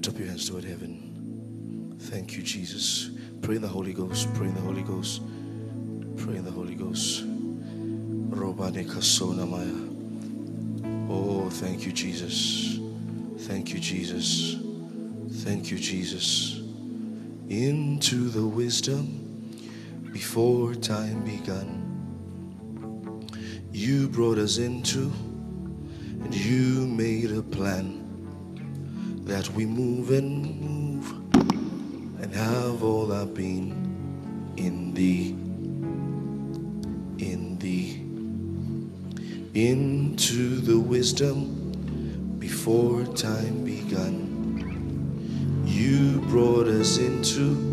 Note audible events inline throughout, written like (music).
Lift up your hands toward heaven. Thank you, Jesus. Pray in the Holy Ghost. Pray in the Holy Ghost. Pray in the Holy Ghost. Oh, thank you, Jesus. Thank you, Jesus. Thank you, Jesus. Into the wisdom before time began. You brought us into, and you made a plan that we move and move and have all our being in thee, in thee, into the wisdom before time begun. You brought us into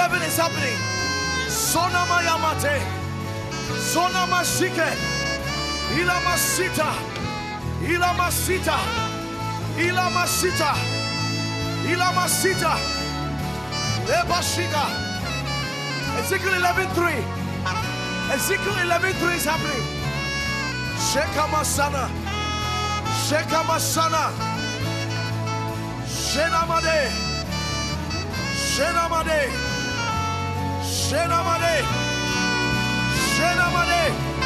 11 is happening. Sonama Yamate. Sonama Shike. Ilamasita. Ilamasita. Ilamasita. Ilamasita. Lebashika. Ezekiel 11.3. Ezekiel 11.3 is happening. Shekamasana. Shekamasana. Shenamade. Shenamade. Shenamade. Senamade. Senamade.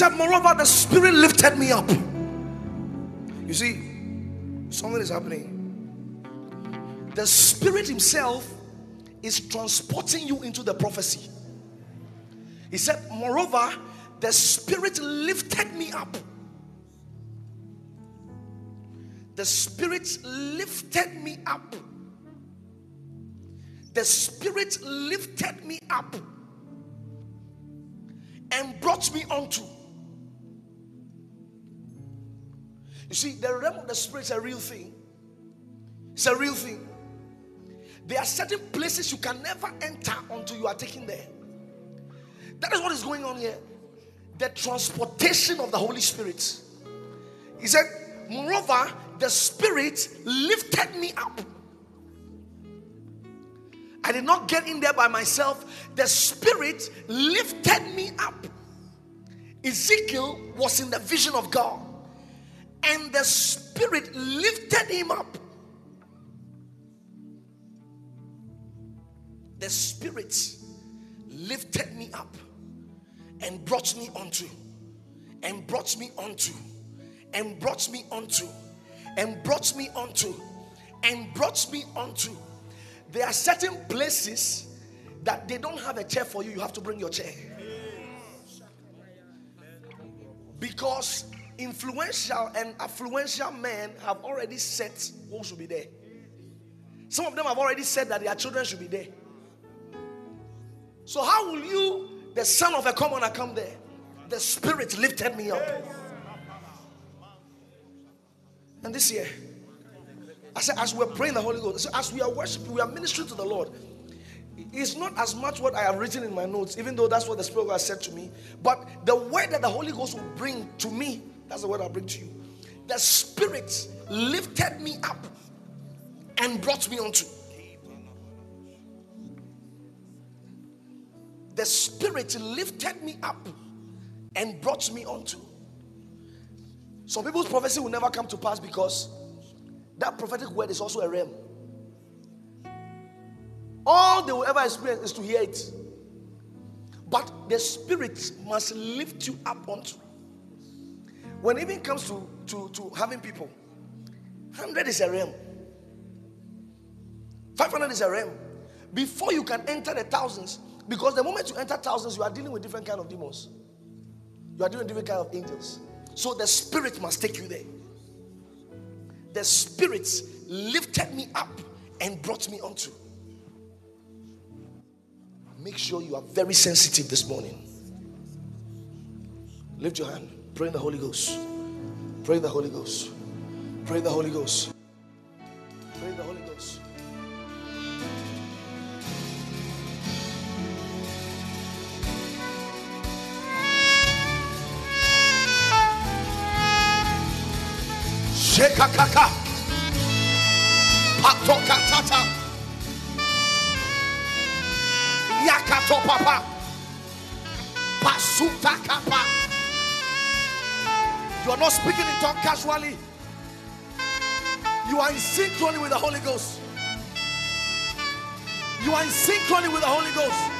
Said, Moreover, the Spirit lifted me up. You see, something is happening. The Spirit Himself is transporting you into the prophecy. He said, Moreover, the Spirit lifted me up. The Spirit lifted me up. The Spirit lifted me up and brought me onto. You see, the realm of the Spirit is a real thing. It's a real thing. There are certain places you can never enter until you are taken there. That is what is going on here. The transportation of the Holy Spirit. He said, Moreover, the Spirit lifted me up. I did not get in there by myself. The Spirit lifted me up. Ezekiel was in the vision of God, and the Spirit lifted him up. The Spirit lifted me up and brought me onto, and brought me onto, and brought me onto, and brought me onto, and brought me onto. There are certain places that they don't have a chair for you, you have to bring your chair. Because influential and affluential men have already set who should be there. Some of them have already said that their children should be there. So, how will you, the son of a commoner, come there? The spirit lifted me up. And this year, I said, as we're praying the Holy Ghost, as we are worshiping, we are ministering to the Lord. It's not as much what I have written in my notes, even though that's what the Spirit has said to me, but the word that the Holy Ghost will bring to me, that's the word I'll bring to you. The Spirit lifted me up and brought me onto. The Spirit lifted me up and brought me onto. Some people's prophecy will never come to pass because that prophetic word is also a realm. All they will ever experience is to hear it. But the spirit must lift you up onto. When it even comes to, to, to having people, 100 is a realm. 500 is a realm. Before you can enter the thousands, because the moment you enter thousands, you are dealing with different kind of demons. You are dealing with different kind of angels. So the spirit must take you there. The spirit lifted me up and brought me onto. Make sure you are very sensitive this morning. Lift your hand. Pray in the Holy Ghost. Pray in the Holy Ghost. Pray in the Holy Ghost. Pray in the Holy Ghost. Shekakaka. Patokatata. Yakato papa. Pasuta kapa. You are not speaking in tongue casually. You are in synchrony with the Holy Ghost. You are in synchrony with the Holy Ghost.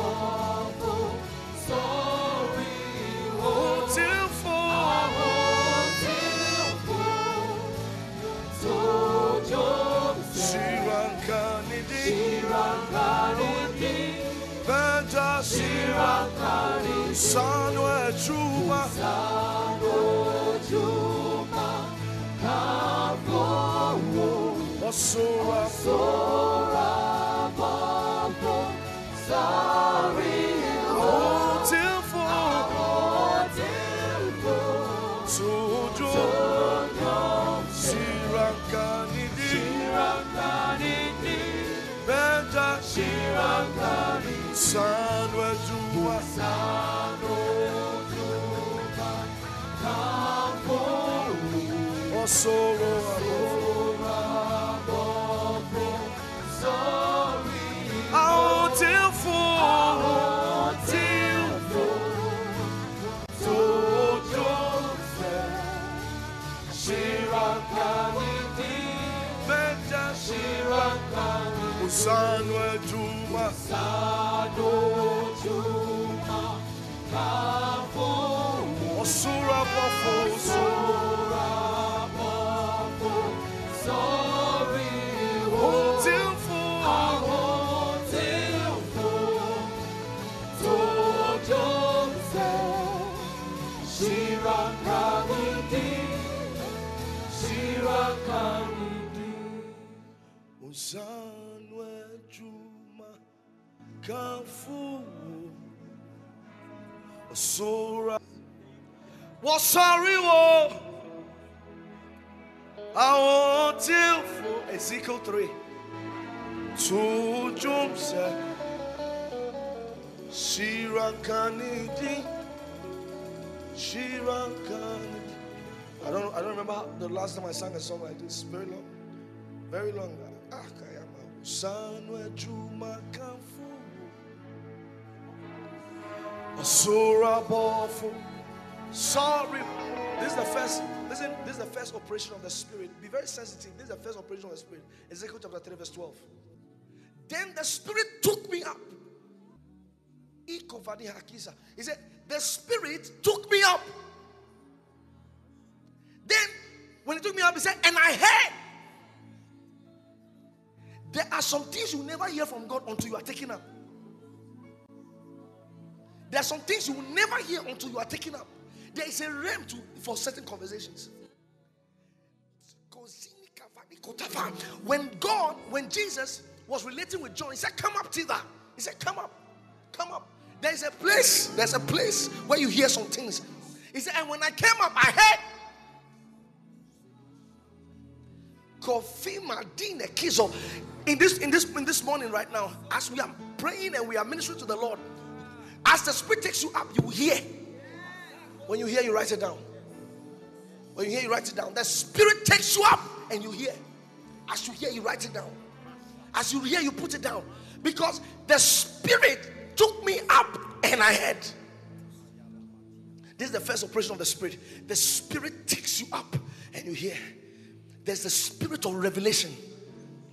Shirankani Sanwe Juma Osura Till Sujo Shirankani Beja Shirankani Sanwe Juma Usanwe Juma Osura Pofoso Hotilful Usanwe Juma Kafu. Osura Wasari wo Hotilful Ezekiel 3 To Jumse Shira Kanidi Shira Kanidi I don't I don't remember the last time I sang a song like this. Very long. Very long. Sanwe Juma Kamfu. Asura Bofu. Sorry. This is the first, listen, this is the first operation of the spirit. Be very sensitive. This is the first operation of the spirit. Ezekiel chapter 3, verse 12. Then the spirit took me up. He said, The spirit took me up. Then, when he took me up, he said, And I heard. There are some things you never hear from God until you are taken up. There are some things you will never hear until you are taken up. There is a realm to for certain conversations. When God, when Jesus was relating with John, he said, Come up thither. He said, Come up, come up. There's a place, there's a place where you hear some things. He said, And when I came up, I heard Kofi Madine Kizo. In this, in this, in this morning, right now, as we are praying and we are ministering to the Lord, as the Spirit takes you up, you hear. When you hear, you write it down. When you hear, you write it down. The Spirit takes you up and you hear. As you hear, you write it down. As you hear, you put it down. Because the Spirit took me up and I heard. This is the first operation of the Spirit. The Spirit takes you up and you hear. There's the Spirit of revelation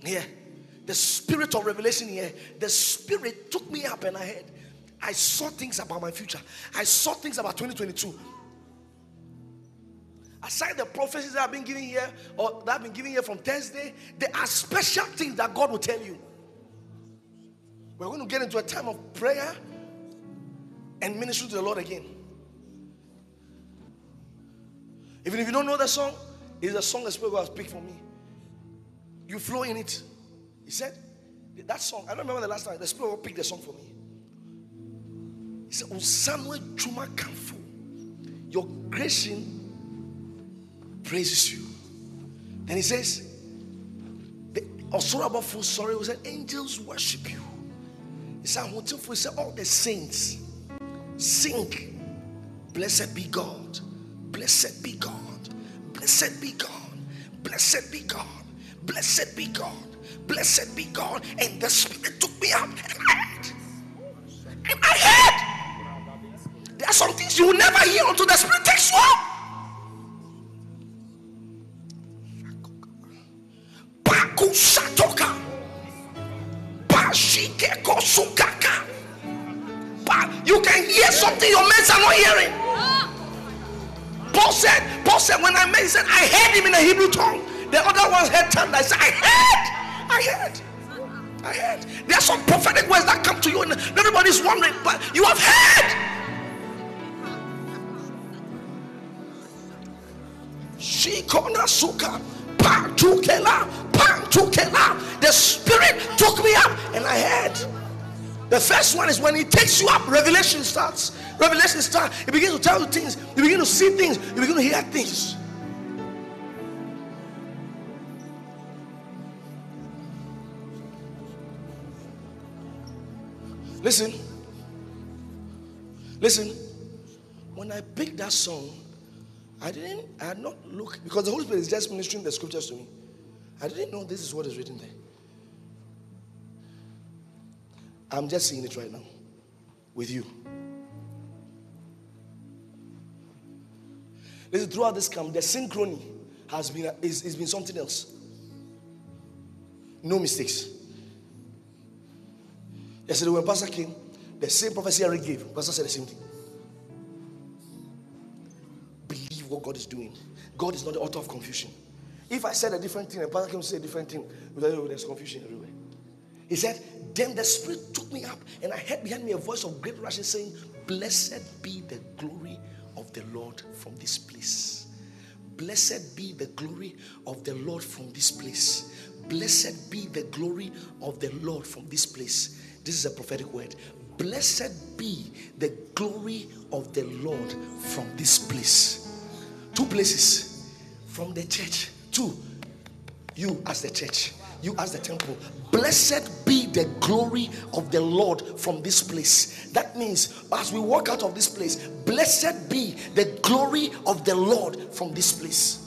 here. The Spirit of revelation here. The Spirit took me up and I heard. I saw things about my future. I saw things about 2022. Aside the prophecies that I've been giving here, or that I've been giving here from Thursday, there are special things that God will tell you. We're going to get into a time of prayer and ministry to the Lord again. Even if you don't know the song, it's a song the Spirit will speak for me. You flow in it. He said, that song, I don't remember the last time, the Spirit will pick the song for me. He said, oh, Usanwe Juma Kamfu, your creation praises you. Then he says, the Osuraba full sorry, he said, angels worship you. He said, He said, all the saints sing, blessed be God, blessed be God, blessed be God, blessed be God, blessed be God, blessed be God. And the Spirit took me up and I heard. And I heard. There are some things you will never hear until the Spirit takes you up. You can hear something your mates are not hearing. Paul said, Paul said, when I met, he said, I heard him in a Hebrew tongue. The other ones heard thunder. I said, I heard. I heard. I heard. There are some prophetic words that come to you, and everybody's wondering, but you have heard. Shikona suka. The spirit took me up, and I heard. The first one is when he takes you up, revelation starts. Revelation starts. He begins to tell you things. You begin to see things. You begin to hear things. Listen. Listen. When I picked that song, I didn't, I had not looked, because the Holy Spirit is just ministering the scriptures to me. I didn't know this is what is written there. I'm just seeing it right now with you. Listen, throughout this camp, the synchrony has been is, is been something else. No mistakes. Yesterday when Pastor came, the same prophecy Eric gave, Pastor said the same thing. Believe what God is doing. God is not the author of confusion. If I said a different thing and Pastor came to say a different thing, there's confusion everywhere. He said, Then the Spirit took me up, and I heard behind me a voice of great rushing saying, Blessed be the glory of the Lord from this place. Blessed be the glory of the Lord from this place. Blessed be the glory of the Lord from this place. This is a prophetic word. Blessed be the glory of the Lord from this place. Two places from the church. Two, you as the church you as the temple. Blessed be the glory of the Lord from this place. That means as we walk out of this place, blessed be the glory of the Lord from this place.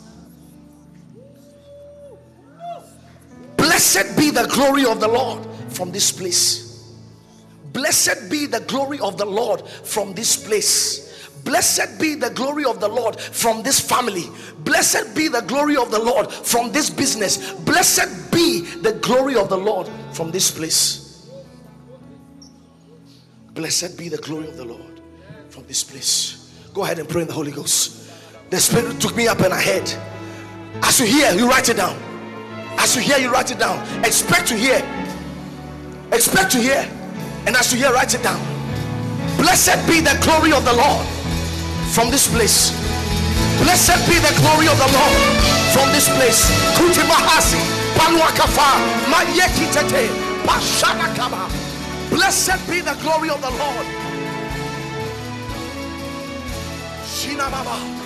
Blessed be the glory of the Lord from this place. Blessed be the glory of the Lord from this place. Blessed be the glory of the Lord from this family. Blessed be the glory of the Lord from this business. Blessed be the glory of the Lord from this place. Blessed be the glory of the Lord from this place. Go ahead and pray in the Holy Ghost. The Spirit took me up and ahead. As you hear, you write it down. As you hear, you write it down. Expect to hear. Expect to hear. And as you hear, write it down. Blessed be the glory of the Lord from this place. Blessed be the glory of the Lord from this place. Kuti Kutimahasi, Paluakafa, Mayekitete, Pashanakaba. Blessed be the glory of the Lord. Shinababa.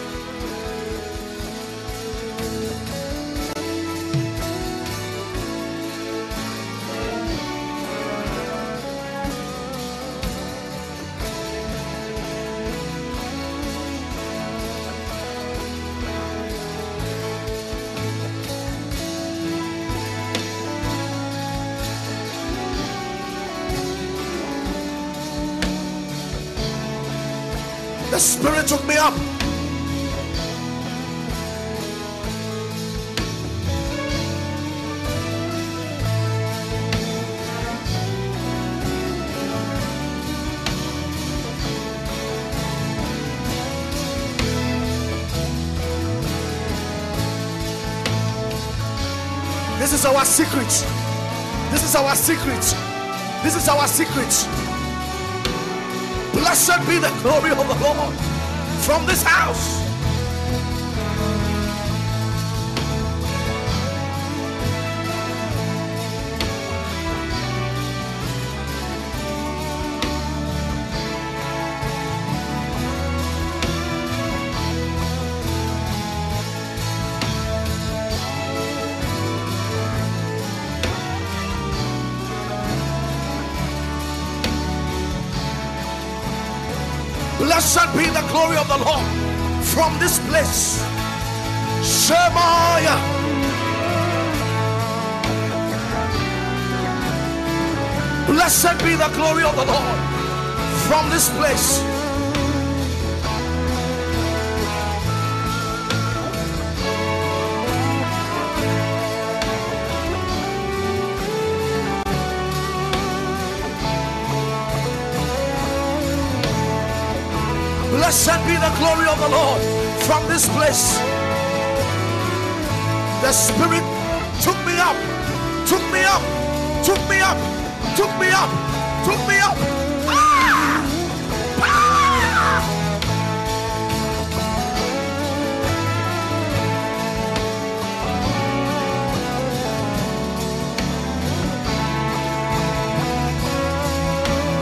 Spirit took me up. This is our secret. This is our secret. This is our secret. Blessed be the glory of the Lord from this house. Blessed be the glory of the Lord from this place. Shemaiah. Blessed be the glory of the Lord from this place. Blessed be the glory of the Lord from this place. The Spirit took me up, took me up, took me up, took me up, took me up.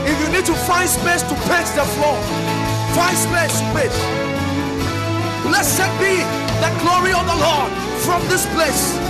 If you need to find space to paint the floor, Space with. Blessed be the glory of the Lord from this place.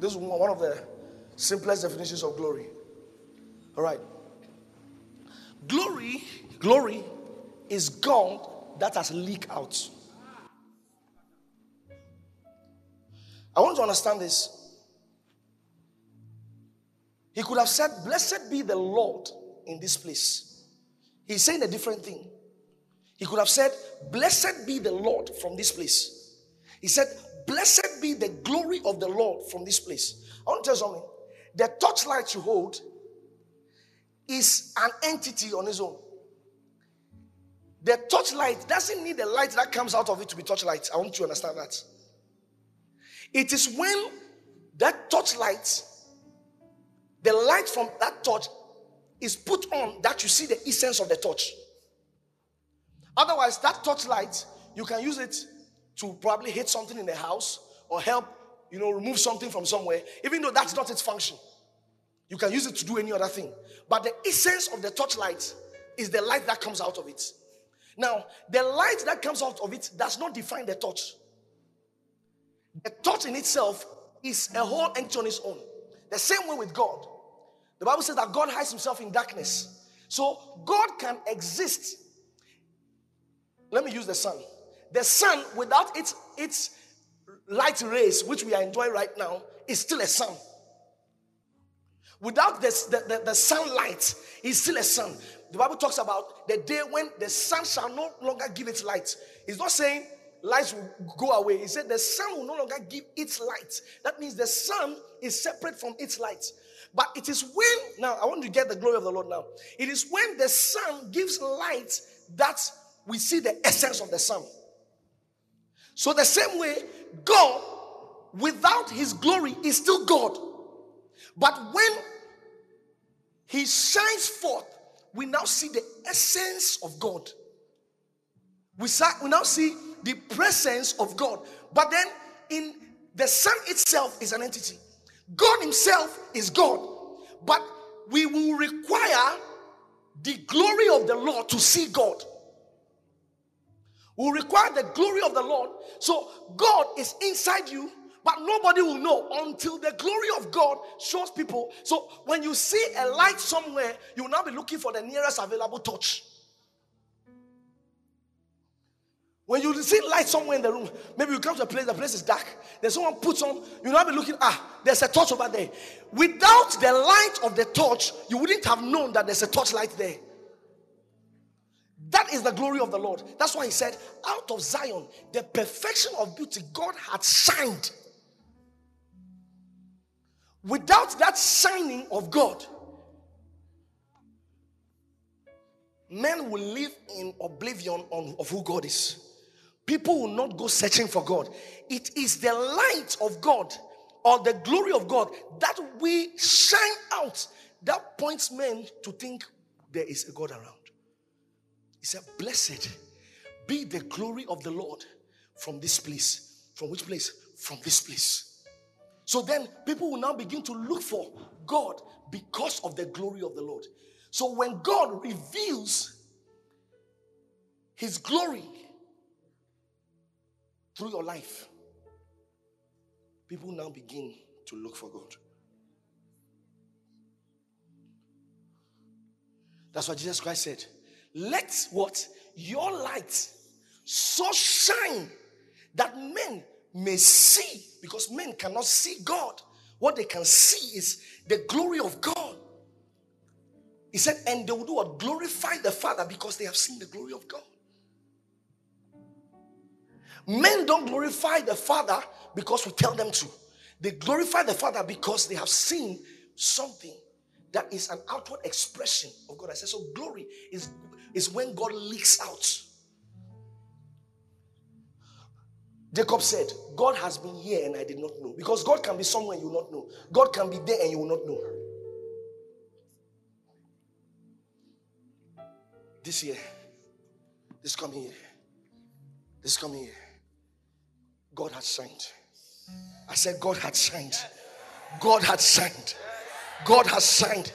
This is one of the simplest definitions of glory. All right. Glory, glory is God that has leaked out. I want to understand this. He could have said, Blessed be the Lord in this place. He's saying a different thing. He could have said, Blessed be the Lord from this place. He said, Blessed be the glory of the Lord from this place. I want to tell you something. The torchlight you hold is an entity on its own. The torchlight doesn't need the light that comes out of it to be torchlight. I want you to understand that. It is when that torchlight, the light from that torch is put on that you see the essence of the torch. Otherwise, that torchlight, you can use it to probably hit something in the house or help, you know, remove something from somewhere, even though that's not its function. You can use it to do any other thing. But the essence of the torchlight is the light that comes out of it. Now, the light that comes out of it does not define the torch. The torch in itself is a whole entity on its own. The same way with God. The Bible says that God hides himself in darkness. So God can exist. Let me use the sun. The sun, without its its light rays, which we are enjoying right now, is still a sun. Without this, the, the, the sunlight, is still a sun. The Bible talks about the day when the sun shall no longer give its light. It's not saying lights will go away. He said the sun will no longer give its light. That means the sun is separate from its light. But it is when, now I want to get the glory of the Lord now. It is when the sun gives light that we see the essence of the sun. So, the same way, God, without his glory, is still God. But when he shines forth, we now see the essence of God. We, we now see the presence of God. But then, in the sun itself is an entity. God Himself is God, but we will require the glory of the Lord to see God. Will require the glory of the Lord. So God is inside you, but nobody will know until the glory of God shows people. So when you see a light somewhere, you will now be looking for the nearest available torch. When you see light somewhere in the room, maybe you come to a place, the place is dark. Then someone puts on, You'll now be looking, ah, there's a torch over there. Without the light of the torch, you wouldn't have known that there's a torch light there. That is the glory of the Lord. That's why he said, out of Zion, the perfection of beauty, God had shined. Without that shining of God, men will live in oblivion on, of who God is people will not go searching for God. It is the light of God or the glory of God that we shine out that points men to think there is a God around. He said, Blessed be the glory of the Lord from this place. From which place? From this place. So then people will now begin to look for God because of the glory of the Lord. So when God reveals his glory through your life, people now begin to look for God. That's what Jesus Christ said. Let what? Your light so shine that men may see, because men cannot see God. What they can see is the glory of God. He said, and they will do what? Glorify the Father because they have seen the glory of God. Men don't glorify the Father because we tell them to. They glorify the Father because they have seen something that is an outward expression of God. I said, so glory is, is when God leaks out. Jacob said, God has been here and I did not know. Because God can be somewhere you will not know. God can be there and you will not know. This year, this coming year, this coming year, God had signed. I said, God had signed. God had signed. God has signed.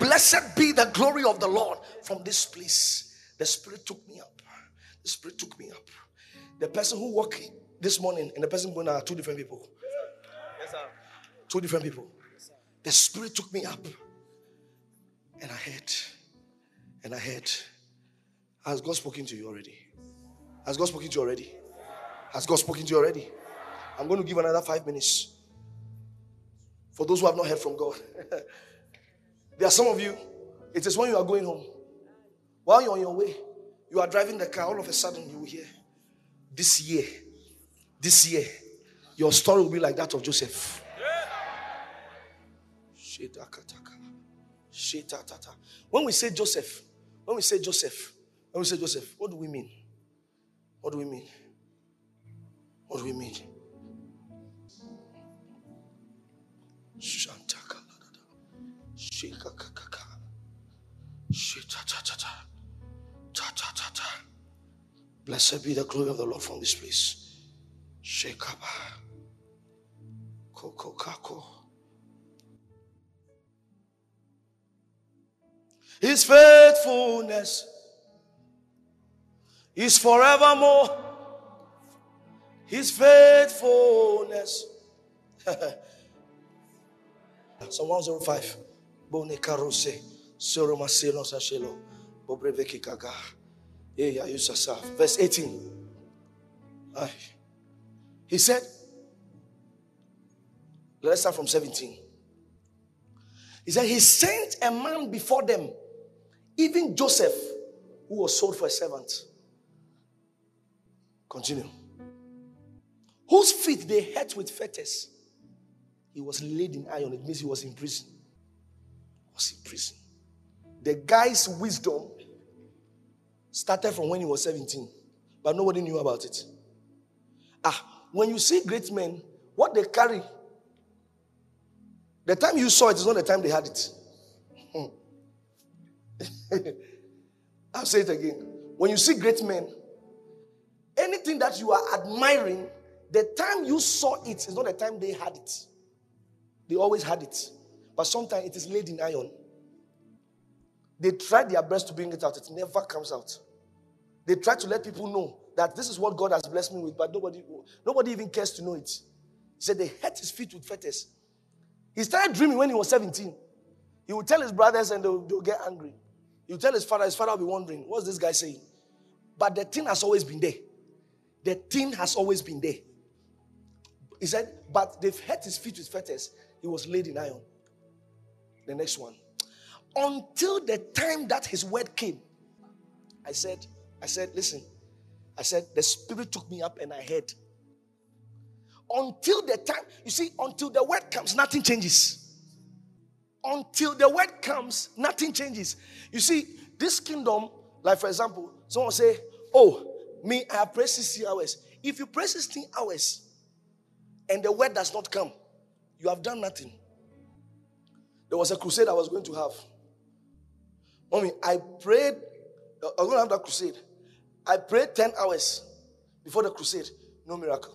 Blessed be the glory of the Lord from this place. The Spirit took me up. The Spirit took me up. The person who walked this morning and the person going are two different people. Yes, sir. Two different people. The Spirit took me up. And I heard. And I heard. Has God spoken to you already? Has God spoken to you already? Has God spoken to you already? I'm going to give another five minutes for those who have not heard from God. (laughs) there are some of you, it is when you are going home, while you're on your way, you are driving the car, all of a sudden you will hear, This year, this year, your story will be like that of Joseph. When we say Joseph, when we say Joseph, when we say Joseph, what do we mean? What do we mean? What do we mean? Blessed be the glory of the Lord from this place. Shekaba. Koko kako. His faithfulness is forevermore. His faithfulness. (laughs) Psalm 105. Bone karose. Soro. Verse 18. He said, let's start from 17. He said, He sent a man before them, even Joseph, who was sold for a servant. Continue. Whose feet they hurt with fetters. He was laid in iron. It means he was in prison. He was in prison. The guy's wisdom started from when he was 17, but nobody knew about it. Ah, when you see great men, what they carry, the time you saw it is not the time they had it. (laughs) I'll say it again. When you see great men, anything that you are admiring, the time you saw it is not the time they had it. They always had it. But sometimes it is laid in iron. They try their best to bring it out, it never comes out. They try to let people know that this is what God has blessed me with, but nobody, nobody even cares to know it. He said they hurt his feet with fetters. He started dreaming when he was 17. He would tell his brothers and they'll, they'll get angry. He would tell his father, his father will be wondering, what's this guy saying? But the thing has always been there. The thing has always been there. He said, but they've hurt his feet with fetters. He was laid in iron. The next one. Until the time that his word came, I said, I said, listen, I said, the spirit took me up and I heard. Until the time, you see, until the word comes, nothing changes. Until the word comes, nothing changes. You see, this kingdom, like for example, someone say, Oh, me, I have prayed 60 hours. If you pray 16 hours and the word does not come, you have done nothing. There was a crusade I was going to have. Mommy, I prayed, uh, I was going to have that crusade. I prayed 10 hours before the crusade. No miracle.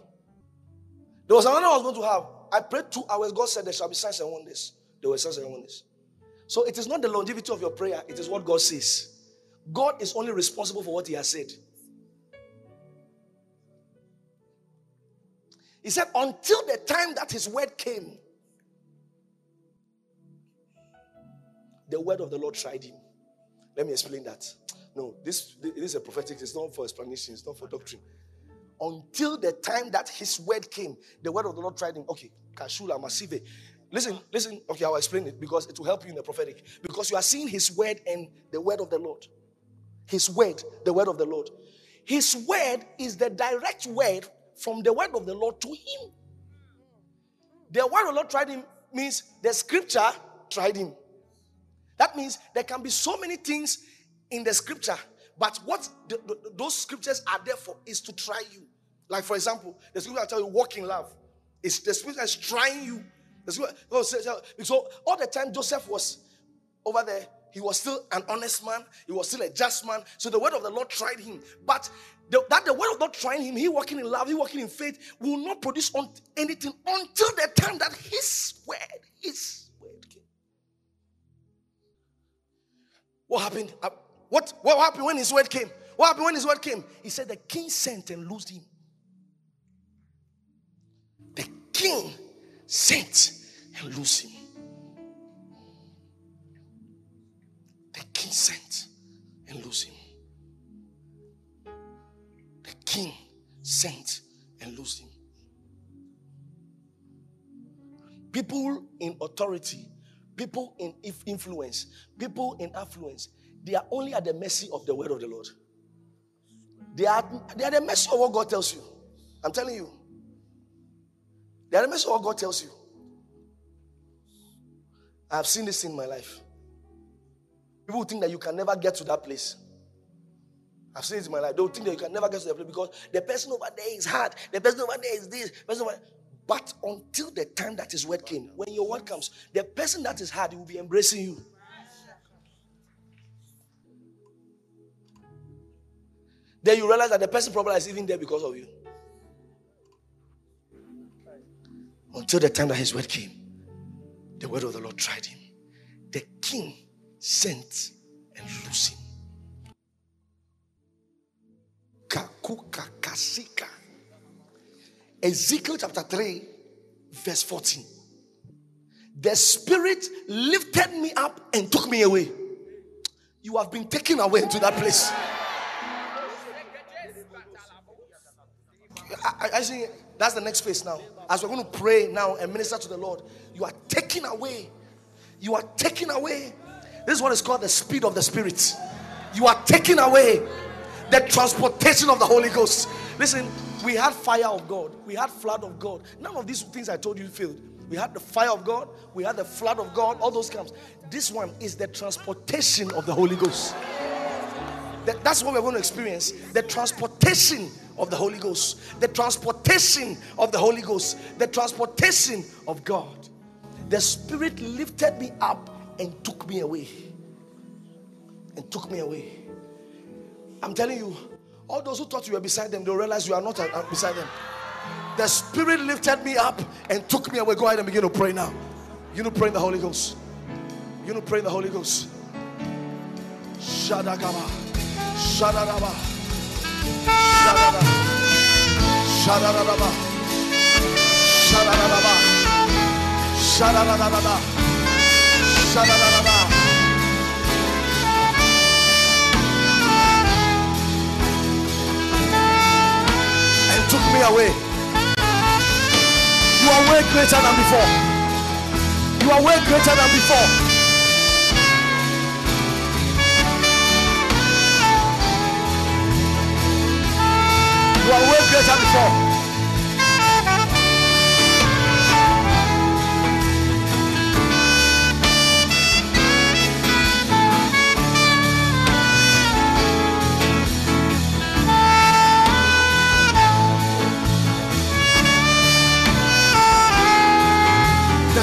There was another I was going to have. I prayed two hours. God said there shall be signs and wonders. There were signs and wonders. So it is not the longevity of your prayer, it is what God says. God is only responsible for what He has said. He said, until the time that His word came, the word of the Lord tried him. Let me explain that. No, this, this is a prophetic, it's not for explanation, it's not for doctrine. until the time that his word came. The word of the Lord tried him. Okay, Kashula Masive. Listen, listen. Okay, I'll explain it because it will help you in the prophetic. Because you are seeing his word and the word of the Lord. His word, the word of the Lord. His word is the direct word from the word of the Lord to him. The word of the Lord tried him means the scripture tried him. That means there can be so many things in the scripture, but what the, the, those scriptures are there for is to try you. Like, for example, the scripture tell you, walk in love. It's the scripture is trying you. So all the time Joseph was over there, he was still an honest man, he was still a just man. So the word of the Lord tried him. But the, that the word of God trying him, he walking in love, he walking in faith, will not produce anything until the time that his word, his What happened? Uh, what, what happened when his word came? What happened when his word came? He said the king sent and loosed him. The king sent and loosed him. The king sent and loosed him. The king sent and loosed him. People in authority, people in influence, people in affluence, they are only at the mercy of the word of the Lord. They are, they are the mercy of what God tells you. I'm telling you. They are the mercy of what God tells you. I have seen this in my life. People think that you can never get to that place. I've seen it in my life. They think that you can never get to that place because the person over there is hard. The person over there is this. Person over but until the time that his word came, when your word comes, the person that is hard will be embracing you. Then you realize that the person problem is even there because of you. Until the time that his word came, the word of the Lord tried him. The king sent and loosed him. Kakuka kasika. Ezekiel chapter 3, verse 14. The spirit lifted me up and took me away. You have been taken away into that place. I, I see that's the next phase now. As we're going to pray now and minister to the Lord, you are taken away. You are taken away. This is what is called the speed of the Spirit. You are taken away. The transportation of the Holy Ghost. Listen, we had fire of God, we had flood of God. None of these things I told you failed. We had the fire of God, we had the flood of God, all those comes. This one is the transportation of the Holy Ghost. That, that's what we're going to experience the transportation of the Holy Ghost, the transportation of the Holy Ghost, the transportation of God. The Spirit lifted me up and took me away. And took me away. I'm telling you, all those who thought you were beside them, they'll realize you are not uh, beside them. The Spirit lifted me up and took me away. Go ahead and begin to pray now. You know, pray in the Holy Ghost. You know, pray in the Holy Ghost. Shadagaba. Shadadaba. Shadada. Shadadaba. Shadadaba. Shadadaba. Shadadaba. Me away. You are way greater than before. You are way greater than before. You are way greater than before.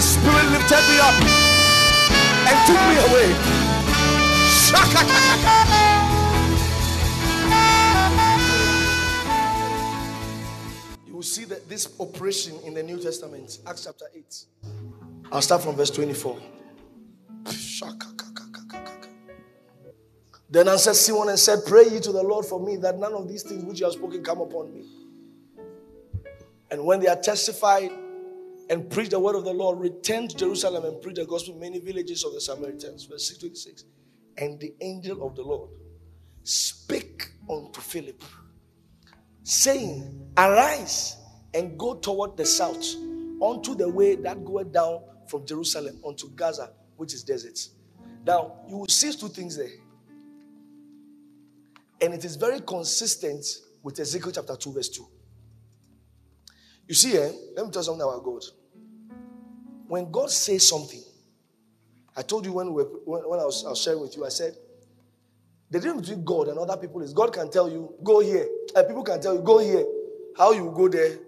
Spirit lifted me up and took me away. (laughs) Shaka, see that this operation in the New Testament, Acts chapter 8. I'll start from verse 24. (laughs) Then answered Simon and said, Pray ye to the Lord for me that none of these things which you have spoken come upon me. And when they had testified and preached the word of the Lord, returned to Jerusalem and preached the gospel in many villages of the Samaritans. Verse 626. And the angel of the Lord spake unto Philip saying, Arise and go toward the south, unto the way that goeth down from Jerusalem unto Gaza, which is desert. Now, you will see two things there. And it is very consistent with Ezekiel chapter 2, verse 2. You see, eh, let me tell you something about God. When God says something, I told you when, we were, when, I, was, I was sharing with you, I said, the difference between God and other people is God can tell you, go here. And people can tell you, go here. How you go there,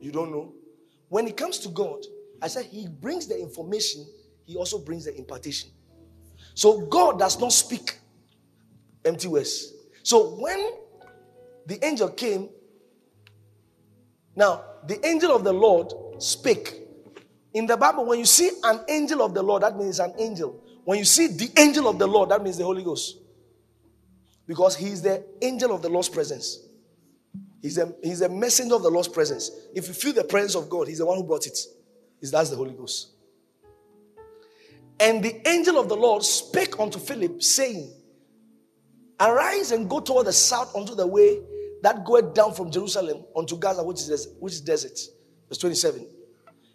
you don't know. When it comes to God, I said He brings the information, He also brings the impartation. So God does not speak empty words. So when the angel came, now the angel of the Lord spake. In the Bible, when you see an angel of the Lord, that means an angel. When you see the angel of the Lord, that means the Holy Ghost. Because he is the angel of the Lord's presence. He's a, he's a messenger of the Lord's presence. If you feel the presence of God, he's the one who brought it. Is that's the Holy Ghost. And the angel of the Lord spake unto Philip, saying, Arise and go toward the south unto the way that goeth down from Jerusalem unto Gaza, which is, which is desert. Verse 27.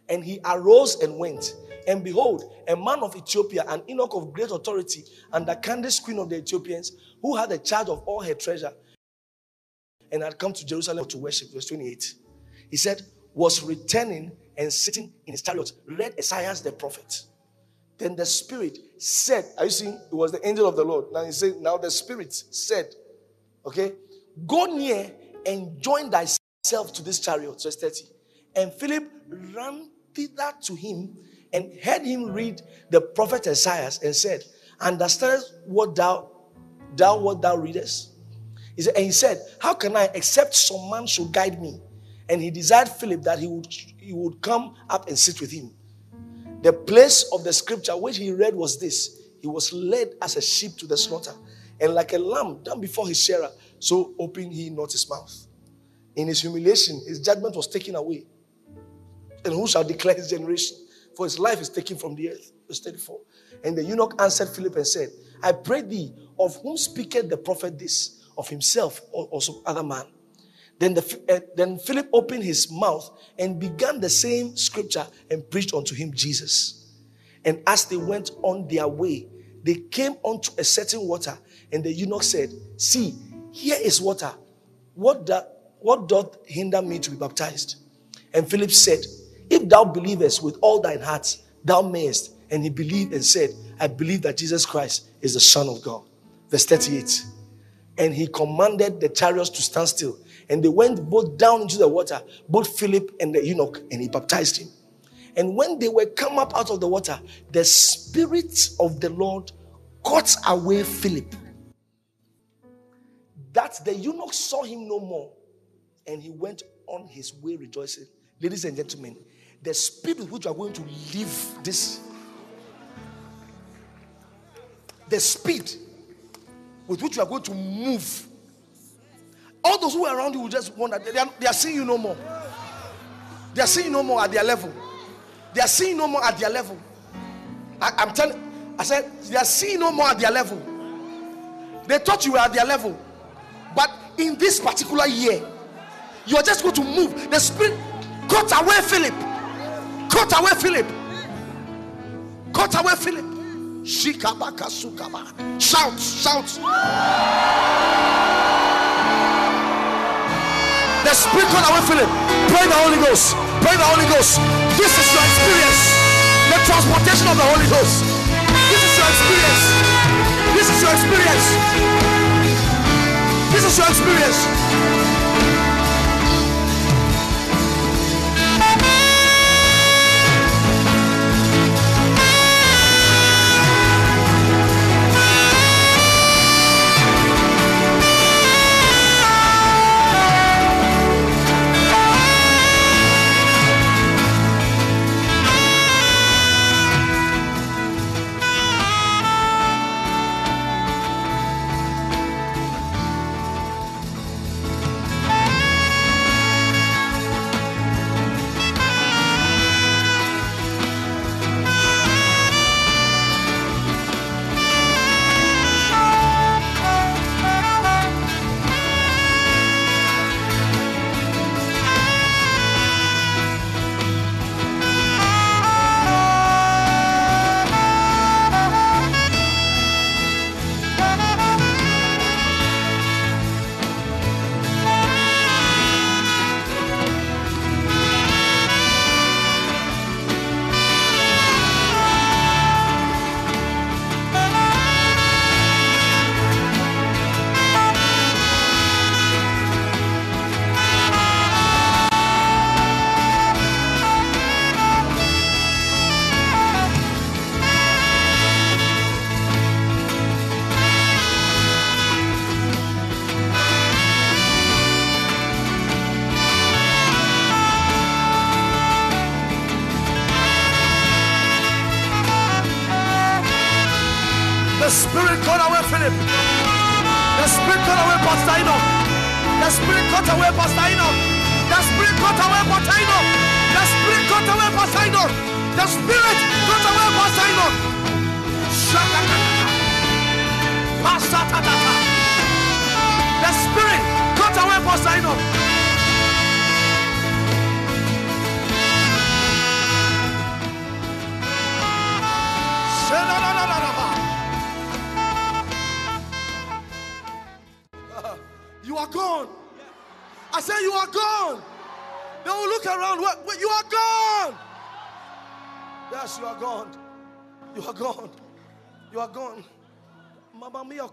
And he arose and went. And behold, a man of Ethiopia, an eunuch of great authority, and the Candace queen of the Ethiopians, who had the charge of all her treasure, and had come to Jerusalem to worship. Verse 28. He said, was returning and sitting in his chariot, read Isaiah the prophet. Then the Spirit said, Are you seeing? It was the angel of the Lord. Now he said, Now the Spirit said, Okay, go near and join thyself to this chariot. Verse 30. And Philip ran thither to him and heard him read the prophet Isaiah and said, Understand what thou thou what thou readest? He said, and he said, How can I except some man should guide me? And he desired Philip that he would, he would come up and sit with him. The place of the scripture which he read was this He was led as a sheep to the slaughter, and like a lamb done before his shearer, so opened he not his mouth. In his humiliation, his judgment was taken away. And who shall declare his generation? For his life is taken from the earth. Verse 34. And the eunuch answered Philip and said, I pray thee, of whom speaketh the prophet this? of himself or, or some other man. Then, the, uh, then Philip opened his mouth and began the same scripture and preached unto him Jesus. And as they went on their way, they came unto a certain water, and the eunuch said, See, here is water. What, do, what doth hinder me to be baptized? And Philip said, If thou believest with all thine heart, thou mayest. And he believed and said, I believe that Jesus Christ is the Son of God. Verse 38 and he commanded the chariots to stand still. And they went both down into the water, both Philip and the eunuch, and he baptized him. And when they were come up out of the water, the Spirit of the Lord caught away Philip. That the eunuch saw him no more, and he went on his way rejoicing. Ladies and gentlemen, the speed with which you are going to live this, the speed with which you are going to move. All those who are around you will just wonder. They are, they are seeing you no more. They are seeing you no more at their level. They are seeing no more at their level. I, am telling, I said, they are seeing no more at their level. They thought you were at their level. But in this particular year, you are just going to move. The spirit cut away Philip. Cut away Philip. Cut away Philip. Shikabaka sukaba. Shout, shout. The Spirit God away Philip. Pray the Holy Ghost. Pray the Holy Ghost. This is your experience. The transportation of the Holy Ghost. This is your experience. This is your experience. This is your experience.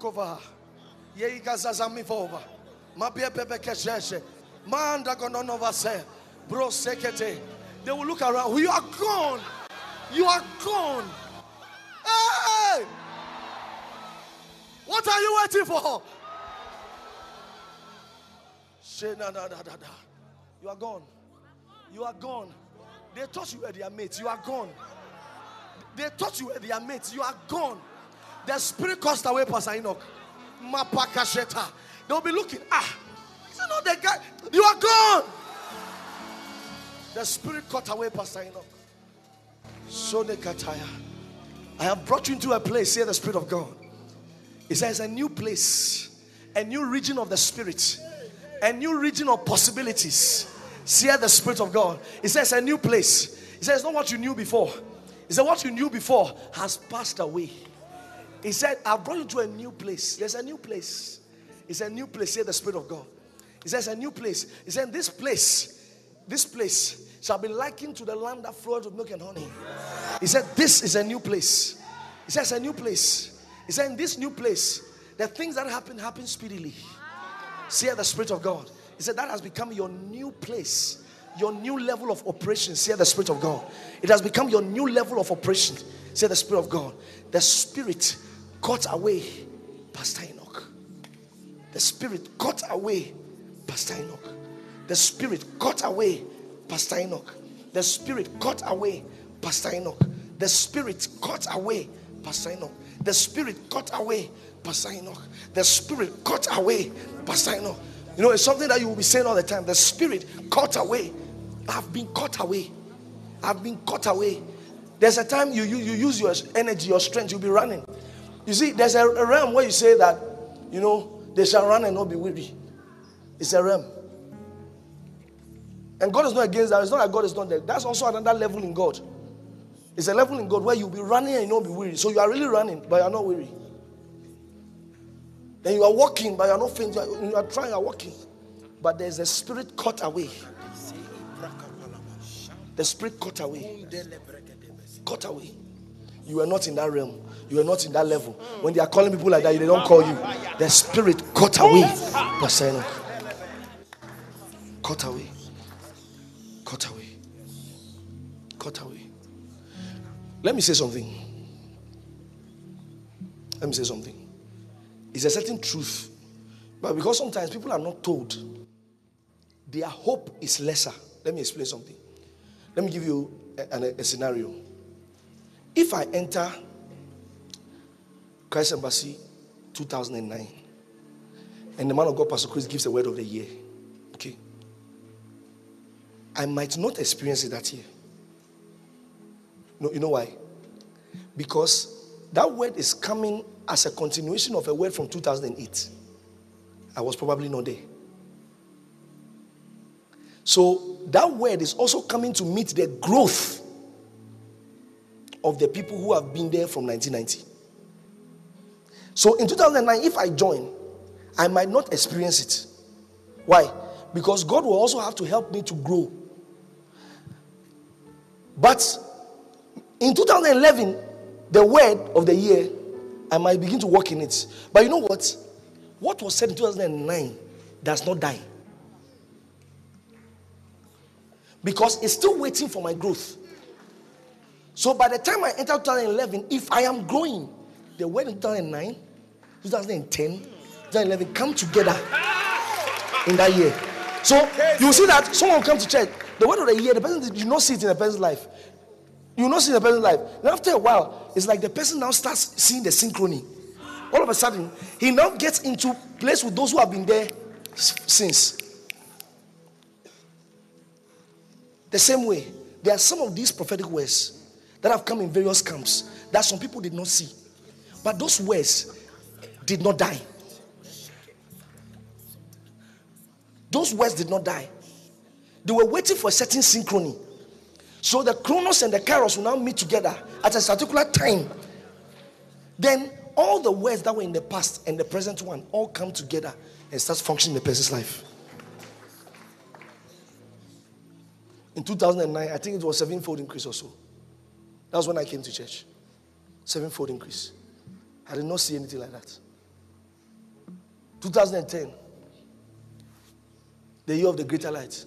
Mama mia kova. Ye gazazami vova. Mabie pepe kesheshe. Manda gononova se. Bro sekete. They will look around. You are gone. You are gone. Hey! What are you waiting for? Say na na na na na. You are gone. You are gone. They thought you were their mates. You are gone. They thought you were their mates. You are gone. The spirit caused away Pastor Enoch. Mapakasheta. They'll be looking. Ah, is it not the guy? You are gone. The spirit cut away Pastor Enoch. So Kataya. I have brought you into a place, here the Spirit of God. It says a new place, a new region of the Spirit, a new region of possibilities. See the Spirit of God. It says a new place. It says not what you knew before. It says what you knew before has passed away. He said, I've brought you to a new place. There's a new place. It's a new place. Say the Spirit of God. He says a new place. He said, This place, this place shall be likened to the land that flowed with milk and honey. He said, This is a new place. He says, A new place. He said, In this new place, the things that happen, happen speedily. See the Spirit of God. He said, That has become your new place, your new level of operation. Say the Spirit of God. It has become your new level of operation. Say the Spirit of God. The Spirit caught away Pastor Enoch. The Spirit caught away Pastor Enoch. The Spirit caught away Pastor Enoch. The Spirit caught away Pastor Enoch. The Spirit caught away Pastor Enoch. The Spirit caught away Pastor Enoch. The Spirit caught away Pastor Enoch. You know, it's something that you will be saying all the time. The Spirit caught away. I've been caught away. I've been caught away. There's a time you, you, you use your energy, your strength, you'll be running. You see, there's a, a realm where you say that, you know, they shall run and not be weary. It's a realm. And God is not against that. It's not that God is not there. That's also another level in God. It's a level in God where you'll be running and you not be weary. So you are really running, but you're not weary. Then you are walking, but you're not faint. You are, you are trying, you're walking. But there's a spirit caught away. The spirit caught away. Caught away. You are not in that realm. You are not in that level. When they are calling people like that, they don't call you. The spirit caught away. Enoch. Caught away. Cut away. Cut away. Let me say something. Let me say something. It's a certain truth. But because sometimes people are not told, their hope is lesser. Let me explain something. Let me give you a, a- a scenario. If I enter Christ Embassy 2009 and the man of God, Pastor Chris, gives a word of the year, okay, I might not experience it that year. No, you know why? Because that word is coming as a continuation of a word from 2008. I was probably not there. So that word is also coming to meet the growth of the people who have been there from 1990. So in 2009, if I join, I might not experience it. Why? Because God will also have to help me to grow. But in 2011, the word of the year, I might begin to work in it. But you know what? What was said in 2009 does not die. Because it's still waiting for my growth. So by the time I enter 2011, if I am growing, the word in 2009, 2010, 2011 come together in that year. So you see that someone come to church. The word of the year, the person you not see it in the person's life. You not see it in the person's life. Then after a while, it's like the person now starts seeing the synchrony. all of a sudden, he now gets into place with those who have been there since. The same way, there are some of these prophetic words that have come in various camps that some people did not see. But those words did not die. Those words did not die. They were waiting for a certain synchrony. So the Chronos and the Kairos will now meet together at a particular time. Then all the words that were in the past and the present one all come together and start functioning in the person's life. In 2009, I think it was sevenfold increase or so. That was when I came to church. Sevenfold increase. I did not see anything like that. 2010, the year of the greater light.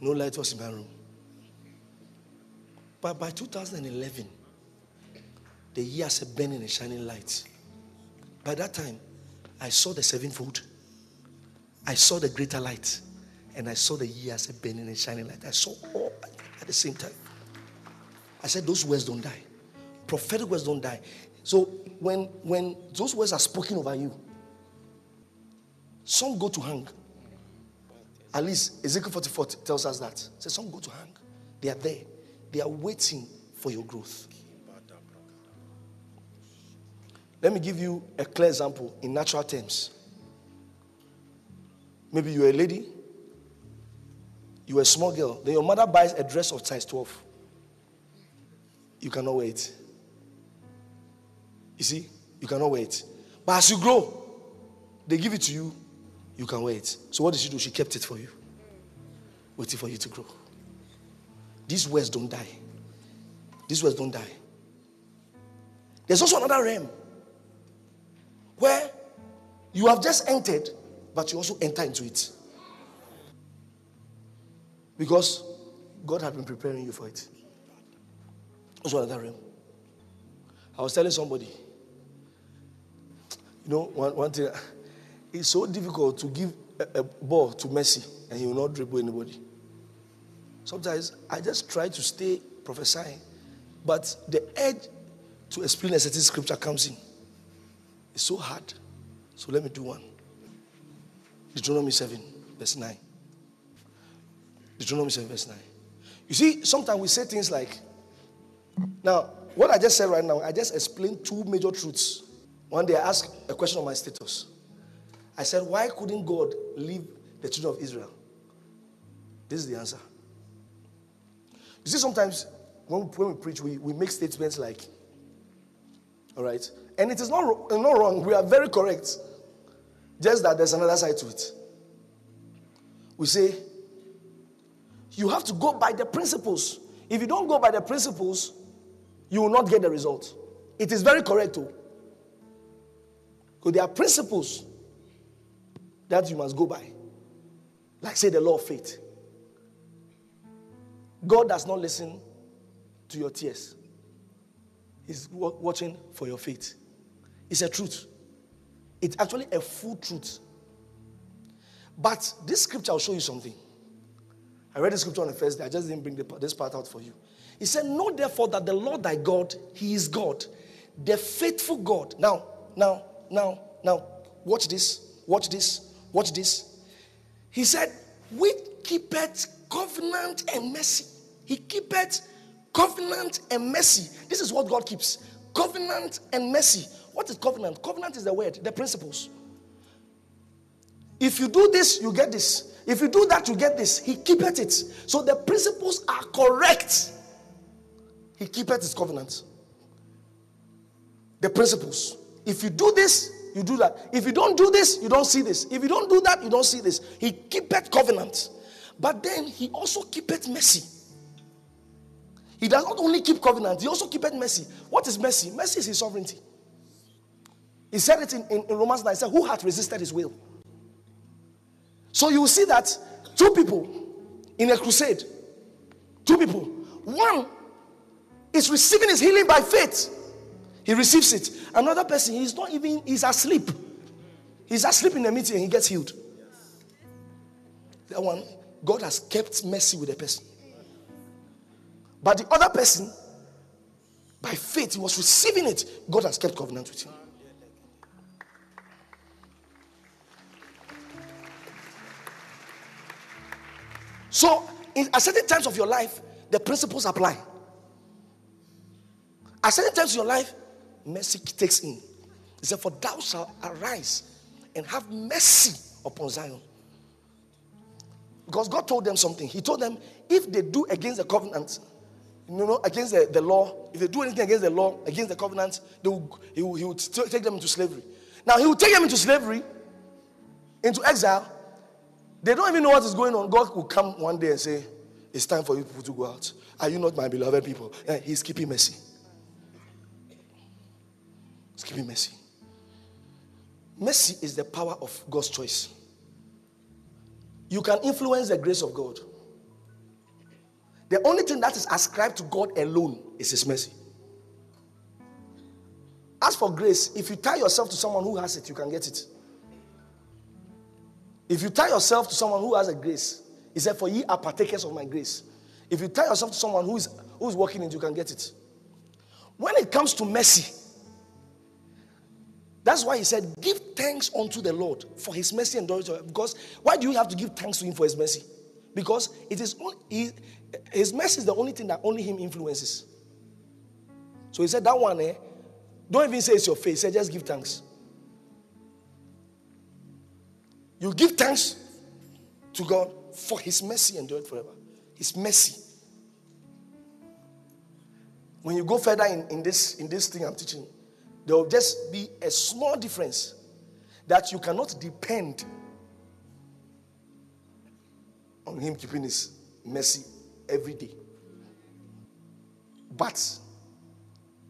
No light was in my room. But by 2011, the year as a burning and shining light. By that time, I saw the sevenfold. I saw the greater light. And I saw the year as a burning and shining light. I saw all at the same time. I said, those words don't die. Prophetic words don't die. So when when those words are spoken over you, some go to hang. At least Ezekiel 44 tells us that. Say some go to hang. They are there. They are waiting for your growth. Let me give you a clear example in natural terms. Maybe you're a lady, you're a small girl, then your mother buys a dress of size 12. You cannot wait. You see, you cannot wait. But as you grow, they give it to you, you can wait. So what did she do? She kept it for you, waiting for you to grow. These words don't die. These words don't die. There's also another realm where you have just entered, but you also enter into it. Because God had been preparing you for it. Also another realm. I was telling somebody, you know, one, one thing, it's so difficult to give a, a ball to Messi and he will not dribble anybody. Sometimes I just try to stay prophesying, but the edge to explain a certain scripture comes in. It's so hard. So let me do one. Deuteronomy 7, verse 9. Deuteronomy 7, verse 9. You see, sometimes we say things like, now, what I just said right now, I just explained two major truths. One day I asked a question on my status. I said, Why couldn't God leave the children of Israel? This is the answer. You see, sometimes when, when we preach, we, we make statements like, all right, and it is not, not wrong, we are very correct. Just that there's another side to it. We say, you have to go by the principles. If you don't go by the principles, you will not get the result. It is very correct, too. Because there are principles that you must go by. Like, say, the law of faith. God does not listen to your tears, He's watching for your faith. It's a truth. It's actually a full truth. But this scripture will show you something. I read the scripture on the first day. I just didn't bring the, this part out for you. He said, Know therefore that the Lord thy God, He is God, the faithful God. Now, now, now, now, watch this, watch this, watch this. He said, We keepeth covenant and mercy. He keepeth covenant and mercy. This is what God keeps covenant and mercy. What is covenant? Covenant is the word, the principles. If you do this, you get this. If you do that, you get this. He keepeth it. So the principles are correct. He keepeth his covenant. The principles. If you do this, you do that. If you don't do this, you don't see this. If you don't do that, you don't see this. He keepeth covenant. But then he also keepeth mercy. He does not only keep covenant, he also keepeth mercy. What is mercy? Mercy is his sovereignty. He said it in, in, in Romans 9. He said, Who hath resisted his will? So you see that two people in a crusade, two people, one is receiving his healing by faith. He receives it. Another person, he's not even, he's asleep. He's asleep in a meeting and he gets healed. That one, God has kept mercy with the person. But the other person, by faith, he was receiving it. God has kept covenant with him. So, in, at certain times of your life, the principles apply. At certain times of your life, mercy takes in. He said, For thou shalt arise and have mercy upon Zion. Because God told them something. He told them, if they do against the covenant, you know, against the, the law, if they do anything against the law, against the covenant, they will, he, will, he will take them into slavery. Now, he will take them into slavery, into exile. They don't even know what is going on. God will come one day and say, It's time for you people to go out. Are you not my beloved people? Yeah, he's keeping mercy. He's keeping mercy. Mercy is the power of God's choice. You can influence the grace of God. The only thing that is ascribed to God alone is His mercy. As for grace, if you tie yourself to someone who has it, you can get it. If you tie yourself to someone who has a grace, he said, For ye are partakers of my grace. If you tie yourself to someone who is who is working it, you can get it. When it comes to mercy, that's why he said, Give thanks unto the Lord for his mercy and endurance. Because why do you have to give thanks to him for his mercy? Because it is only, he, his mercy is the only thing that only him influences. So he said, That one, eh, don't even say it's your face, say just give thanks. You give thanks to God for his mercy and do it forever. His mercy. When you go further in, in, this, in this thing I'm teaching, there will just be a small difference that you cannot depend on him keeping his mercy every day. But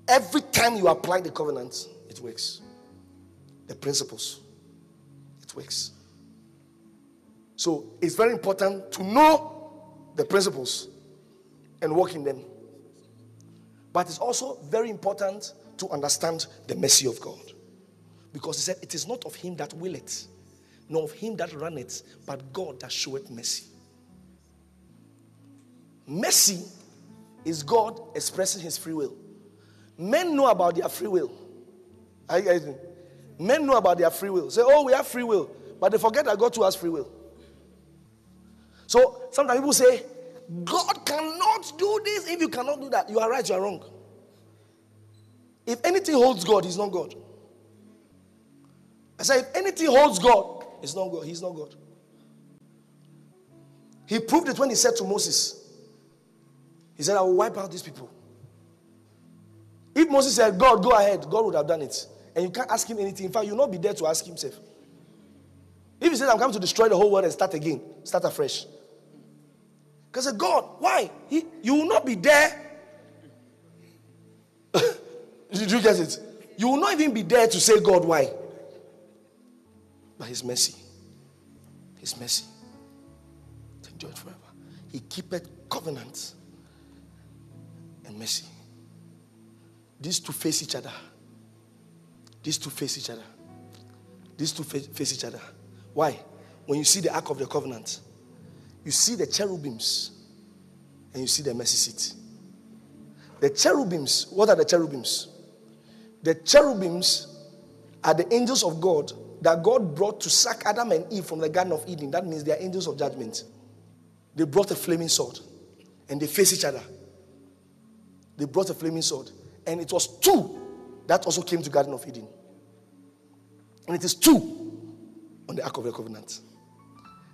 every time you apply the covenant, it works. The principles, it works. So it's very important to know the principles and work in them. But it's also very important to understand the mercy of God. Because he said, It is not of him that willeth, nor of him that runneth, but God that showeth mercy. Mercy is God expressing his free will. Men know about their free will. Men know about their free will. Say, oh, we have free will. But they forget that God too has free will. So sometimes people say, God cannot do this if you cannot do that. You are right, you are wrong. If anything holds God, he's not God. I said, if anything holds God, it's not God. He's not God. He proved it when he said to Moses, he said, I will wipe out these people. If Moses said, God, go ahead, God would have done it. And you can't ask him anything. In fact, you'll not be there to ask himself. If he said, I'm coming to destroy the whole world and start again, start afresh. Because God, why? He, you will not be there. (laughs) Did you get it? You will not even be there to say, God, why? But His mercy. His mercy. Enjoy it forever. He keepeth covenant and mercy. These two face each other. These two face each other. These two face each other. Why? When you see the Ark of the Covenant, you see the cherubims and you see the mercy seat. The cherubims, what are the cherubims? The cherubims are the angels of God that God brought to sack Adam and Eve from the Garden of Eden. That means they are angels of judgment. They brought a flaming sword and they face each other. They brought a flaming sword. And it was two that also came to Garden of Eden. And it is two on the Ark of the Covenant.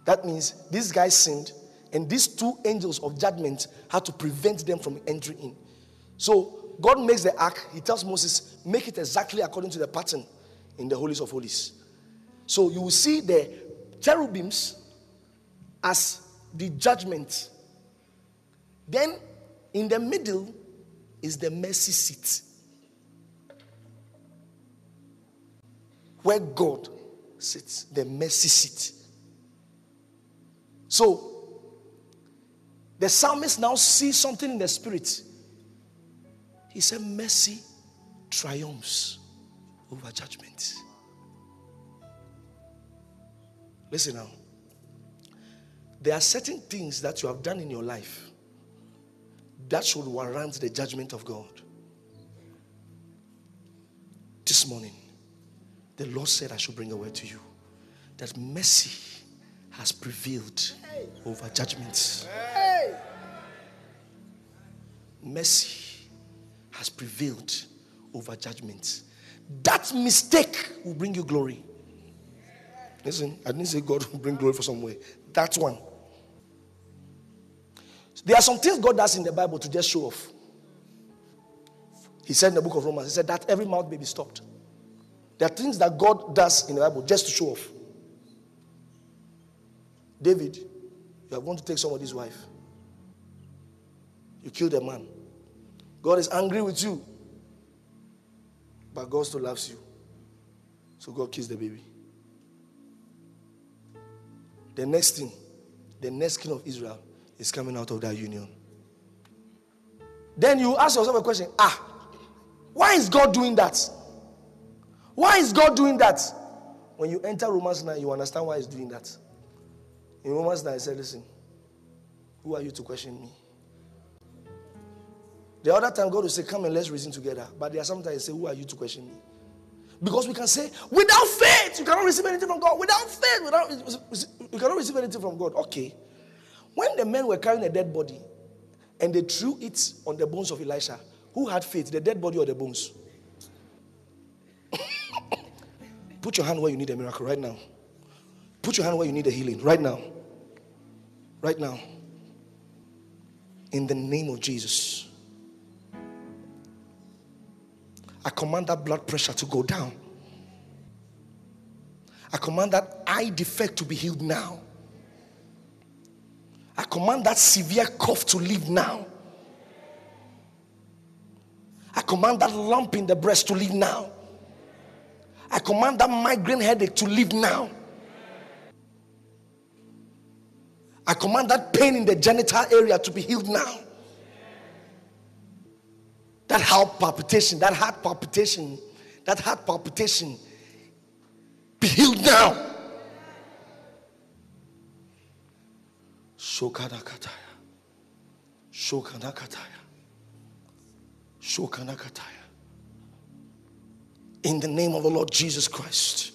That means these guys sinned, and these two angels of judgment had to prevent them from entering in. So God makes the ark. He tells Moses, make it exactly according to the pattern in the holies of holies. So you will see the cherubims as the judgment. Then in the middle is the mercy seat. Where God sits, the mercy seat. So, the psalmist now sees something in the spirit. He said, Mercy triumphs over judgment. Listen now. There are certain things that you have done in your life that should warrant the judgment of God. This morning, the Lord said, I should bring a word to you that mercy has prevailed over judgment. Mercy has prevailed over judgment. That mistake will bring you glory. Listen, I didn't say God (laughs) will bring glory for some way. That one. There are some things God does in the Bible to just show off. He said in the book of Romans, He said that every mouth may be stopped. There are things that God does in the Bible just to show off. David, you are going to take somebody's wife. You killed a man. God is angry with you. But God still loves you. So God kills the baby. The next thing, the next king of Israel is coming out of that union. Then you ask yourself a question ah, why is God doing that? Why is God doing that? When you enter Romans 9, you understand why He's doing that. In Romans 9, He said, Listen, who are you to question me? The other time, God will say, Come and let's reason together. But there are sometimes say, Who are you to question me? Because we can say, without faith, you cannot receive anything from God. Without faith, without, you cannot receive anything from God. Okay. When the men were carrying a dead body and they threw it on the bones of Elisha, who had faith, the dead body or the bones? (laughs) Put your hand where you need a miracle right now. Put your hand where you need a healing right now. Right now. In the name of Jesus. I command that blood pressure to go down. I command that eye defect to be healed now. I command that severe cough to leave now. I command that lump in the breast to leave now. I command that migraine headache to leave now. I command that pain in the genital area to be healed now. That heart palpitation, that heart palpitation, that heart palpitation, be healed now. Shokana kataya. Shokana kataya. Shokana kataya. In the name of the Lord Jesus Christ.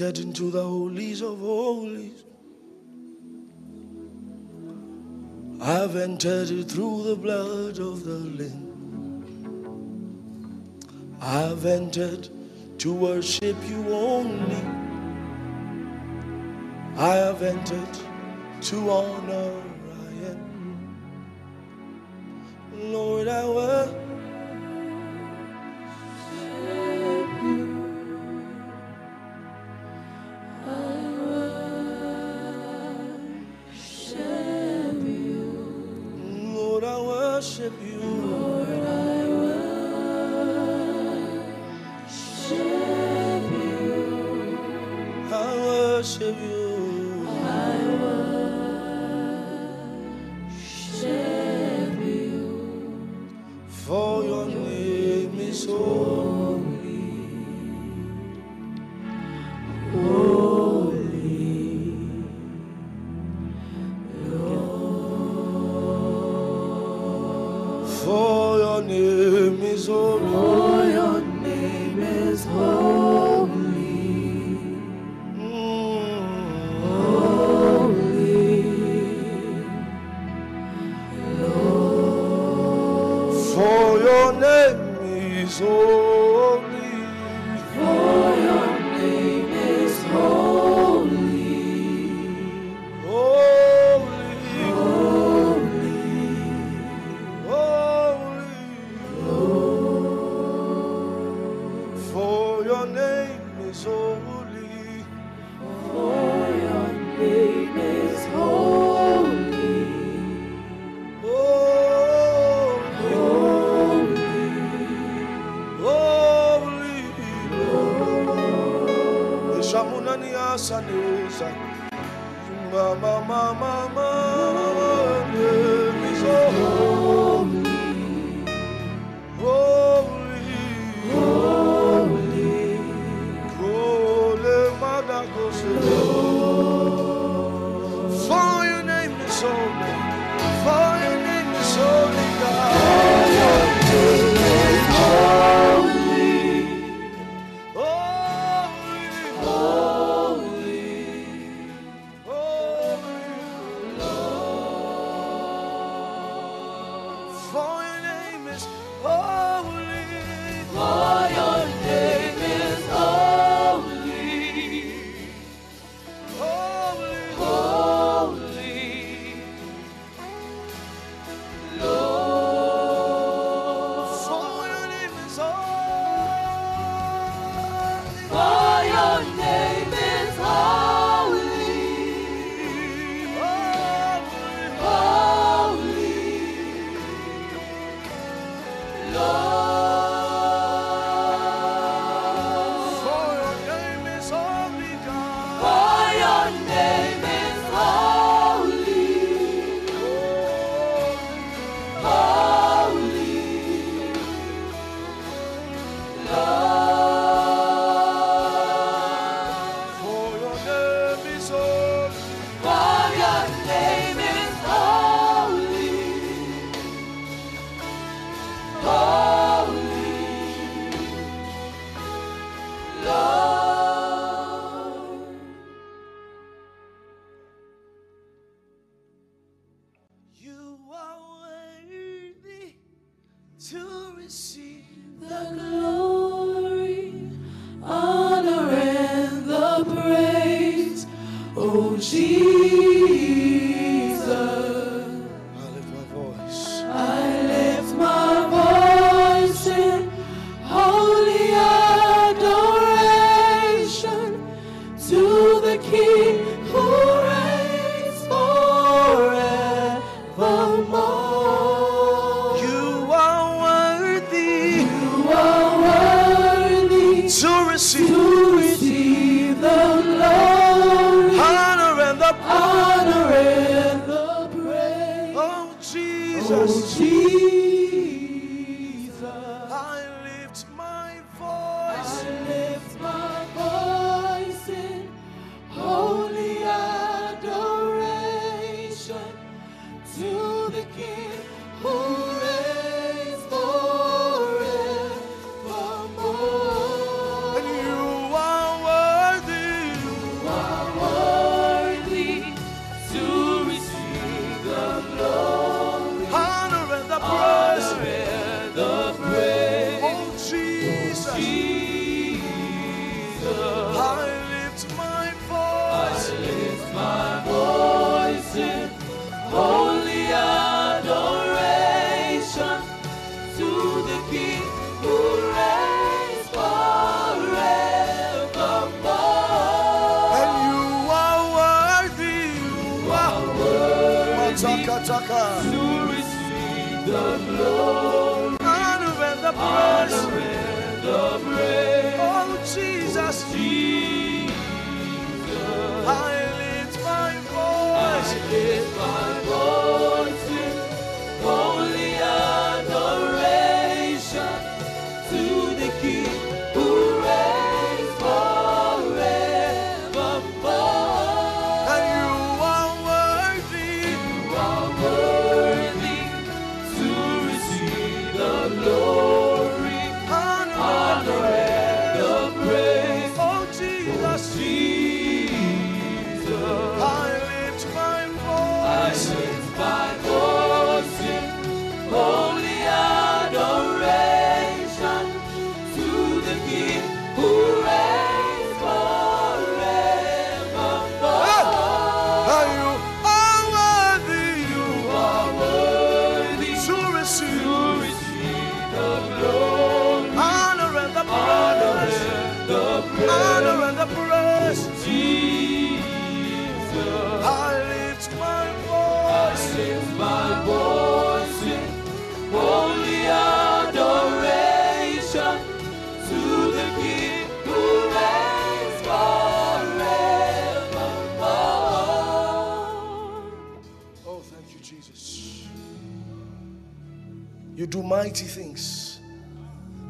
Entered into the holies of holies. I've entered through the blood of the Lamb. I've entered to worship you only. I have entered to honor I am. Lord, I will. mighty things.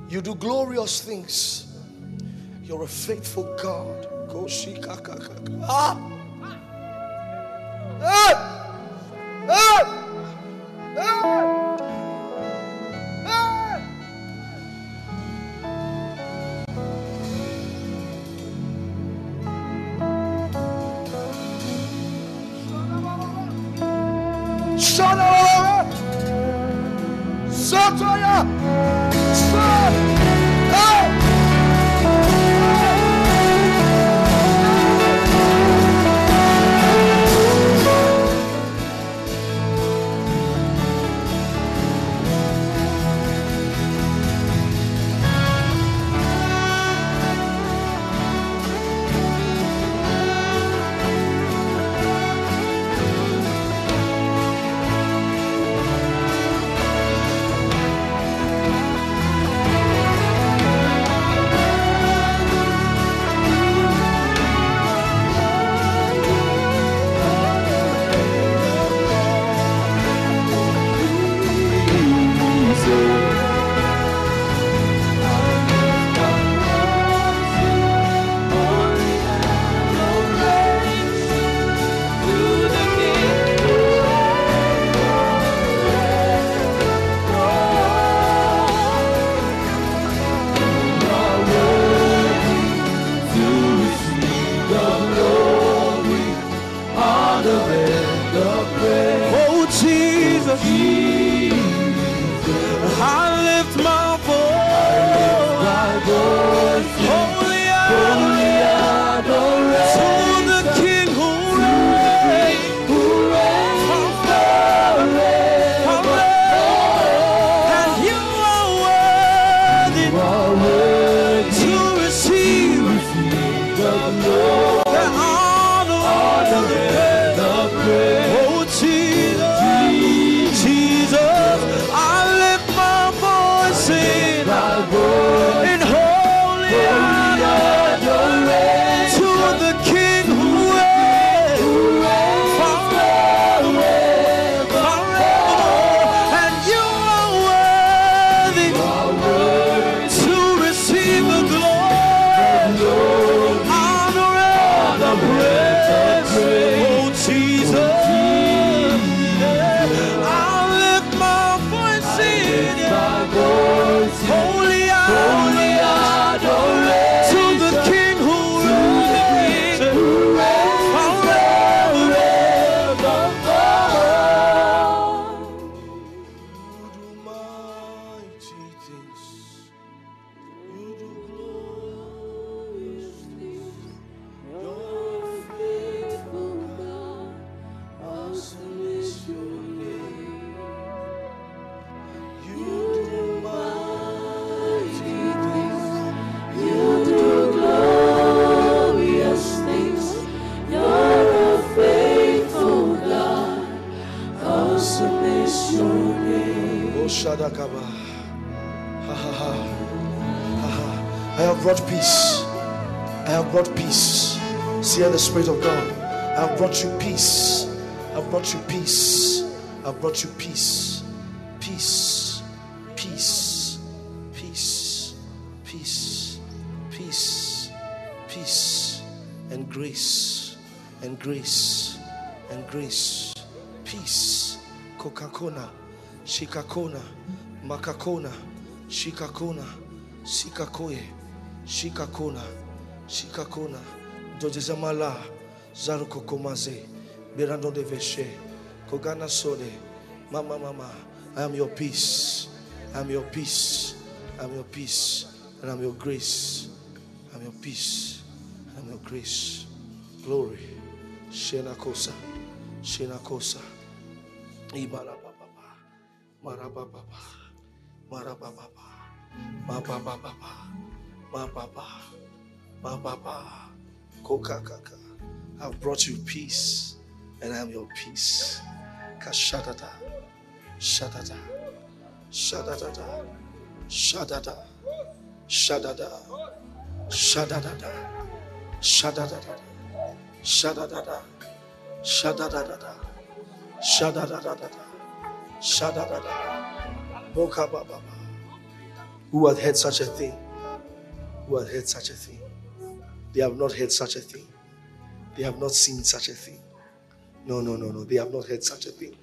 You do glorious things. You're a faithful God. Ah! Shikakona, Shikakona, Sikakoye, Shikakona, Shikakona, Dodezamala, Zaruko Komaze, Berando de Veshe, Kogana Sode, Mama Mama, I am your peace, I am your peace, I am your peace, and I am your grace, I am your peace, I am your grace. Glory. Shenakosa, Shenakosa, maraba Marababa. I've brought you peace, and I am your peace. Kashatata, shatata, shatata, shatata, shatata, shatata, shatata, shatata, shatata, shatata, shatata, shatata. Oh, Who had heard such a thing? Who had heard such a thing? They have not heard such a thing. They have not seen such a thing. No, no, no, no. They have not heard such a thing.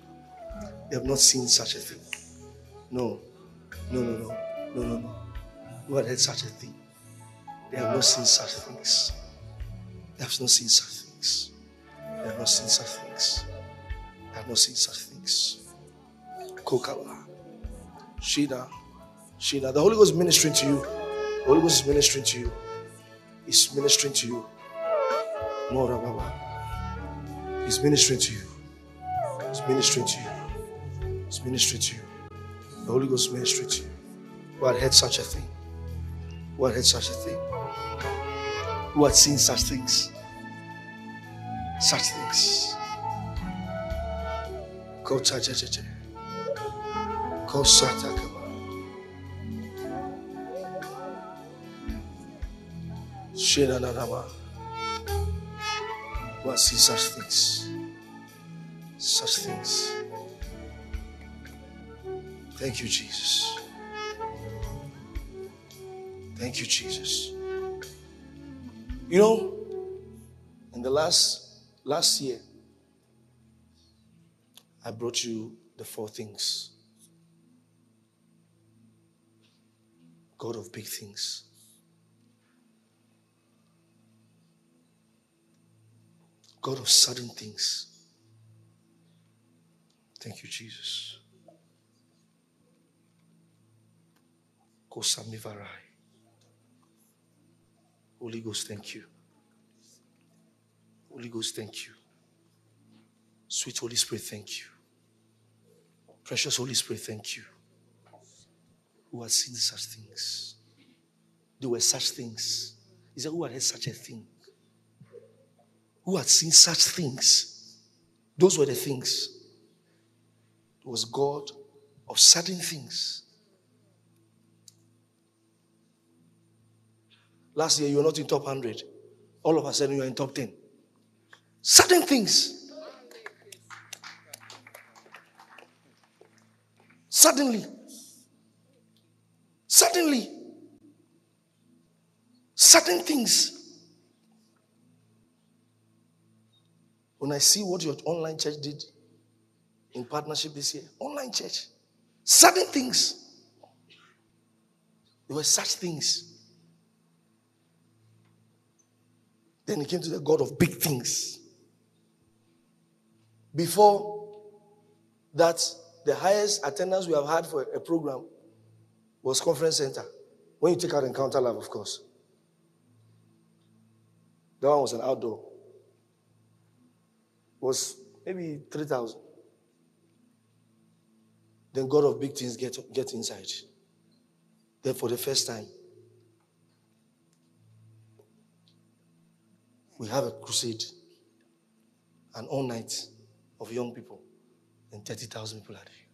They have not seen such a thing. No, no, no, no, no, no, no. Who had heard such a thing? They have not seen such things. They have not seen such things. They have not seen such things. They have not seen such things. Kokawa. Shida. Shida. The Holy Ghost is ministering to you. The Holy Ghost is ministering to you. He's ministering to you. Mora Baba. He's ministering to you. He's ministering to you. He's ministering to you. The Holy Ghost is ministering to you. Who had heard such a thing? Who had heard such a thing? Who had seen such things? Such things. Ko cha cha ma. Who had seen such things? Such things. Thank you, Jesus. Thank you, Jesus. You know, in the last last year, I brought you the four things. God of big things. God of sudden things. Thank you, Jesus. Kosamivarai. Holy Ghost, thank you. Holy Ghost, thank you. Sweet Holy Spirit, thank you. Precious Holy Spirit, thank you. Who has seen such things? There were such things. He said, Who had heard such a thing? Who had seen such things? Those were the things. It was God of sudden things. Last year, you were not in top 100. All of a sudden, you are in top 10. Sudden things. Suddenly. Suddenly. Sudden things. When I see what your online church did in partnership this year, online church, certain things. There were such things. Then he came to the God of big things. Before that, the highest attendance we have had for a program was conference center. When you take out Encounter Love, of course. That one was an outdoor. Was maybe 3,000. Then God of big things get, get inside. Then for the first time, we have a crusade, an all night of young people, and 30,000 people are there.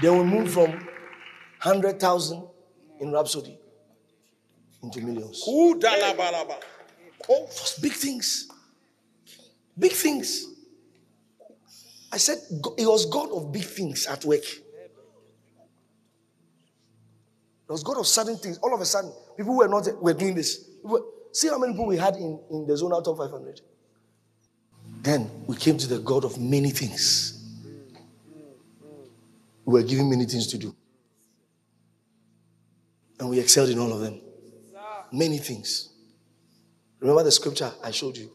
Then will move from 100,000 in Rhapsody into millions. Just big things. Big things. I said it was God of big things at work. It was God of sudden things. All of a sudden, people were not were doing this. See how many people we had in, in the zone out of 500. Then we came to the God of many things. We were given many things to do. And we excelled in all of them. Many things. Remember the scripture I showed you?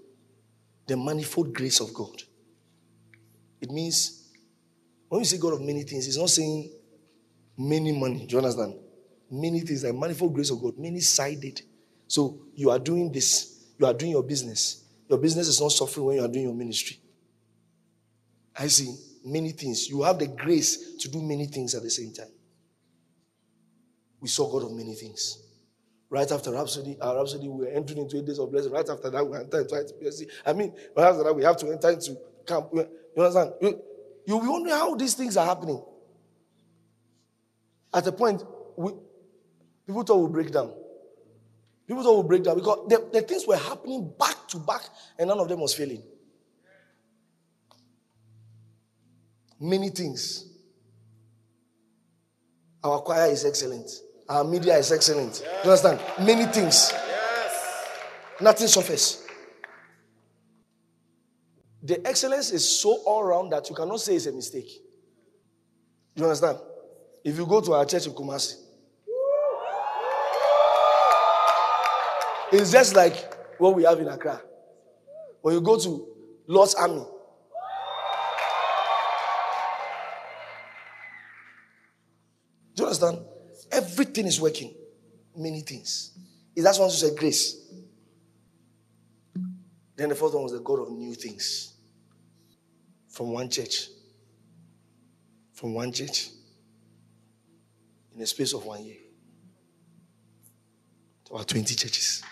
The manifold grace of God. It means when you say God of many things, it's not saying many money. Do you understand? Many things, like manifold grace of God, many sided. So you are doing this, you are doing your business. Your business is not suffering when you are doing your ministry. I see many things. You have the grace to do many things at the same time. We saw God of many things. Right after Rhapsody, our Rhapsody, we were entering into eight days of blessing. Right after that, we enter into ITPSC. I mean, right after that, we have to enter into camp. You understand? You, you'll be wondering how these things are happening. At a point, we, people thought we'll break down. People thought we'll break down because the, the things were happening back to back and none of them was failing. Many things. Our choir is excellent. Our media is excellent. You understand? Many things. Nothing suffers. The excellence is so all round that you cannot say it's a mistake. You understand? If you go to our church in Kumasi, it's just like what we have in Accra. When you go to Lord's Army, understand? Everything is working. Many things. Is that one to say grace? Then the fourth one was the God of new things. From one church. From one church. In the space of one year. About 20 churches.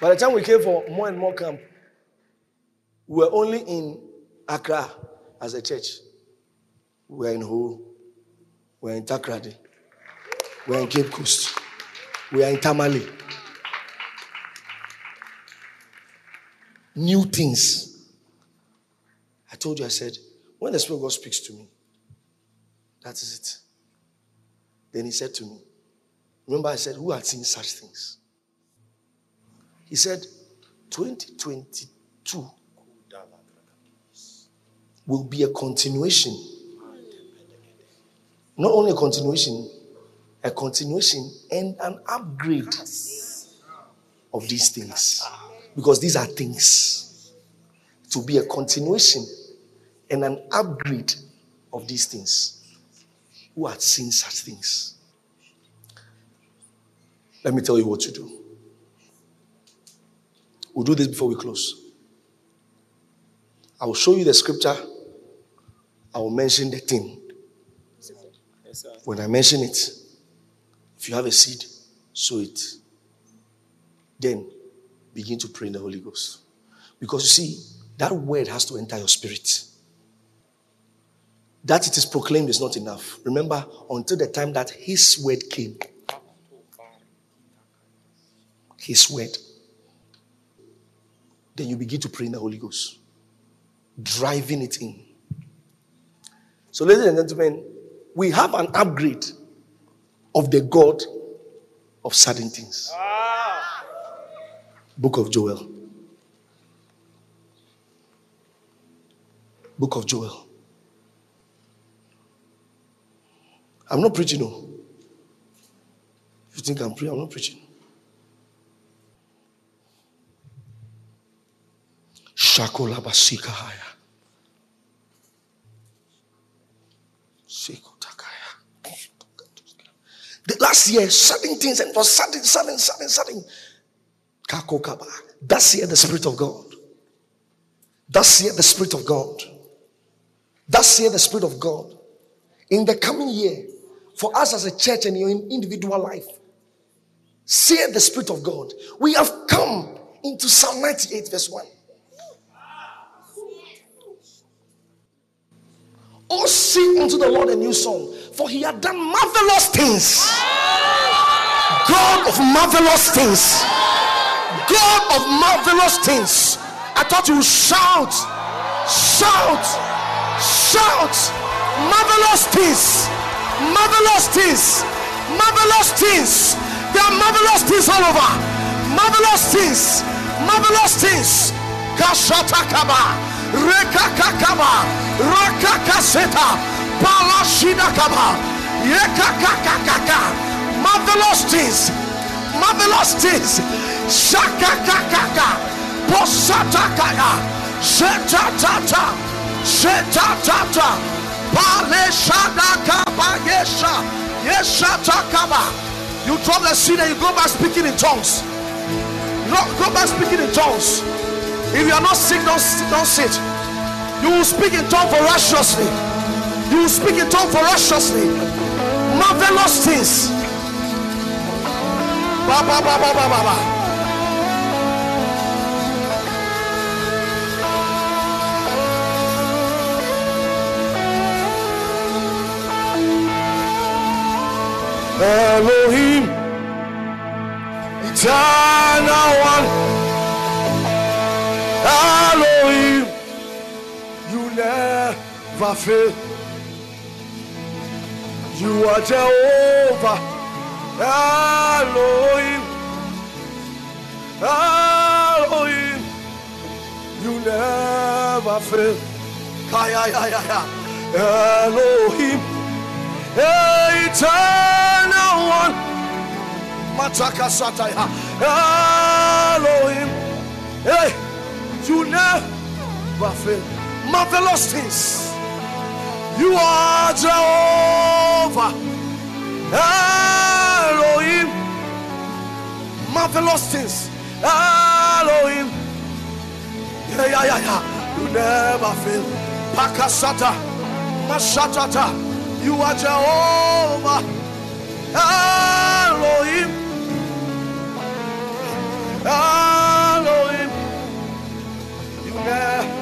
By the time we came for more and more camp, we were only in Accra as a church. We're in Ho, we're in Takoradi, we're in Cape Coast, we're in Tamale. New things. I told you, I said, when the Spirit of God speaks to me, that is it. Then he said to me, Remember, I said, Who had seen such things? He said, 2022 will be a continuation. Not only a continuation, a continuation and an upgrade of these things. Because these are things. To be a continuation and an upgrade of these things. Who had seen such things? Let me tell you what to do. We'll do this before we close. I will show you the scripture. I will mention the thing. When I mention it, if you have a seed, sow it. Then begin to pray in the Holy Ghost. Because you see, that word has to enter your spirit. That it is proclaimed is not enough. Remember, until the time that His word came, His word, then you begin to pray in the Holy Ghost, driving it in. So, ladies and gentlemen, we have an upgrade of the God of certain things. Book of Joel. Book of Joel. I'm not preaching, no. If you think I'm preaching, I'm not preaching. Shakola basika last year, certain things and was sudden, sudden, sudden, sudden. That's here the Spirit of God. That's here the Spirit of God. That's here the Spirit of God. In the coming year, for us as a church and your individual life, say the Spirit of God. We have come into Psalm 98, verse 1. Oh, sing unto the Lord a new song, for he had done marvelous things. God of marvelous things. God of marvelous things. I thought you would shout, shout, shout, marvelous things, marvelous things, marvelous things. There are marvelous things all over, marvelous things, marvelous things. Rekakakaba, Rakakaseta, Palashidakaba, Yekakakaka, marvelous things, marvelous things. Shakakakaka, Posatakaya, Shetatata, Shetatata, Paleshadakaba, Yesha, Yeshatakaba. You drop the seed and you go back speaking in tongues. You go back speaking in tongues. If you are not sick, don't, don't sit. You will speak in tongues voraciously. You will speak in tongues voraciously. Marvelous things. Ba, ba, ba, ba, ba, ba, ba. Elohim, never fail. You are Jehovah Elohim. Elohim. You never fail. Elohim. Eternal one. Mataka Sataya. Elohim. Hey, you never fail. Marvelous things. You are Jehovah. Elohim. Marvelous things. Elohim. Yeah, yeah, yeah, yeah. You never fail. Pakasata. Mashatata. You are Jehovah. Elohim. Elohim. You never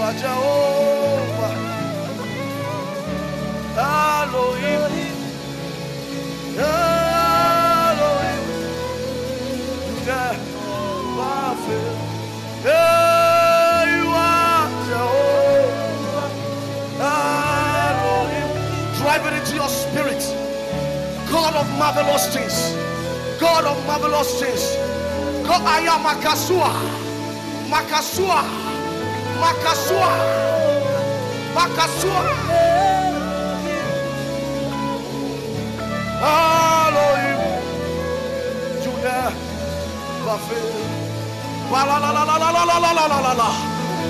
are Jehovah. Elohim. Elohim. Hey, you are Jehovah. Elohim. Drive it into your spirit. God of marvelous things. God of marvelous things. God, I am Makasua. Makasua. Makasua. Elohim. You never fail. La la la la la la la la la la la.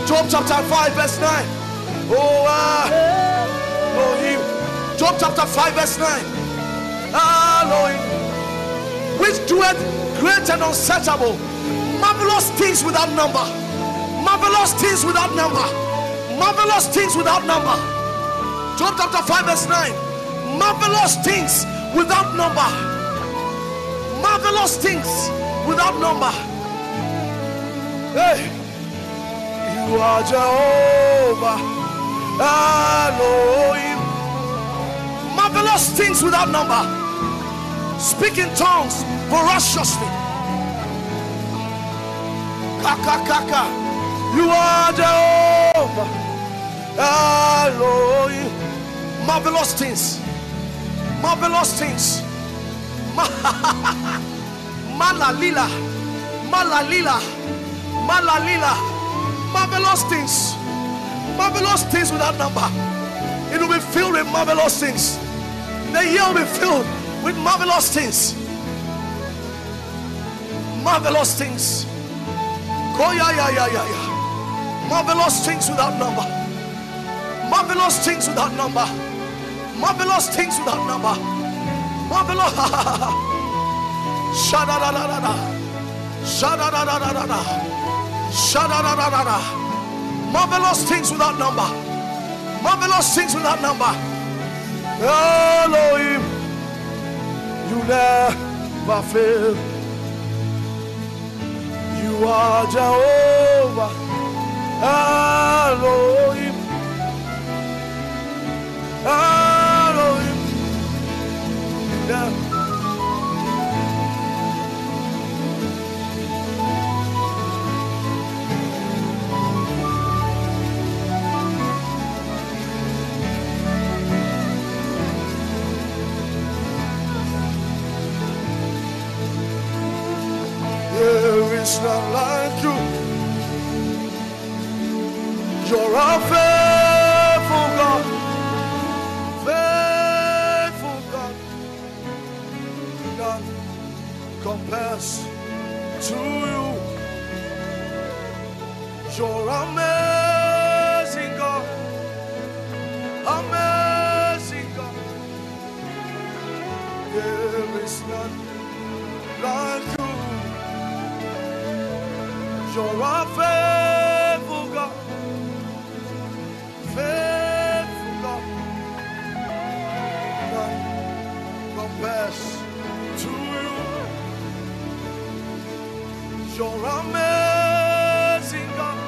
Job chapter 5, verse 9. Oh, ah. Elohim. Job chapter 5, verse 9. Elohim. Which doeth great and unsearchable, marvelous things without number. Marvelous things without number. Marvelous things without number. Job chapter 5, verse 9. Marvelous things without number. Marvelous things without number. Hey, you are Jehovah Elohim. Marvelous things without number. Speak in tongues voraciously. Kaka kaka. You are Jehovah Elohim. Marvelous things. Marvelous things. (laughs) Malalila. Malalila. Malalila. Marvelous things. Marvelous things without number. It will be filled with marvelous things. The year will be filled with marvelous things. Marvelous things. Oh, yeah, yeah, yeah, yeah, yeah. Marvelous things without number. Marvelous things without number. Marvelous things without number. Marvelous. (laughs) Shada da da da da. Shada da da da da da. Shada da da da da. Marvelous things without number. Marvelous things without number. Elohim, you never fail. You are Jehovah. Elohim. Elohim. Never There is none like you. You're a faithful God. Faithful God. None compares to you. You're amazing God. Amazing God. There is none like you. You're a faithful compares to you. You're amazing God.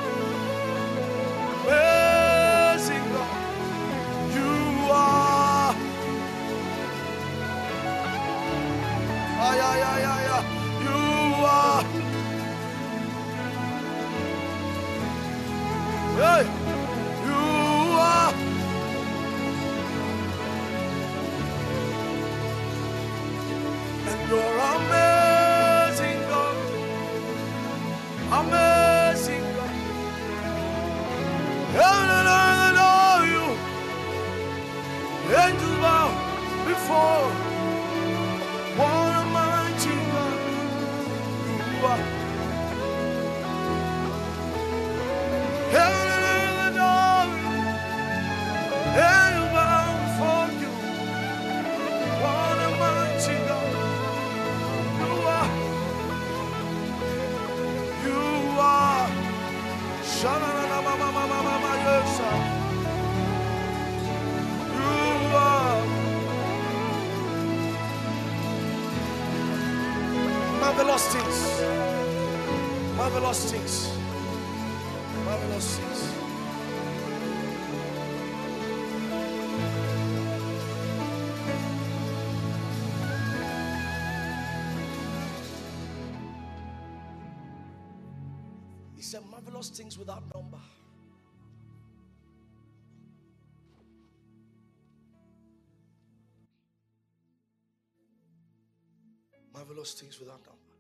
Amazing God. You are. Ay, ay, ay, ay, Marvelous things. Marvelous things. He said, marvelous things without number. Marvelous things without number.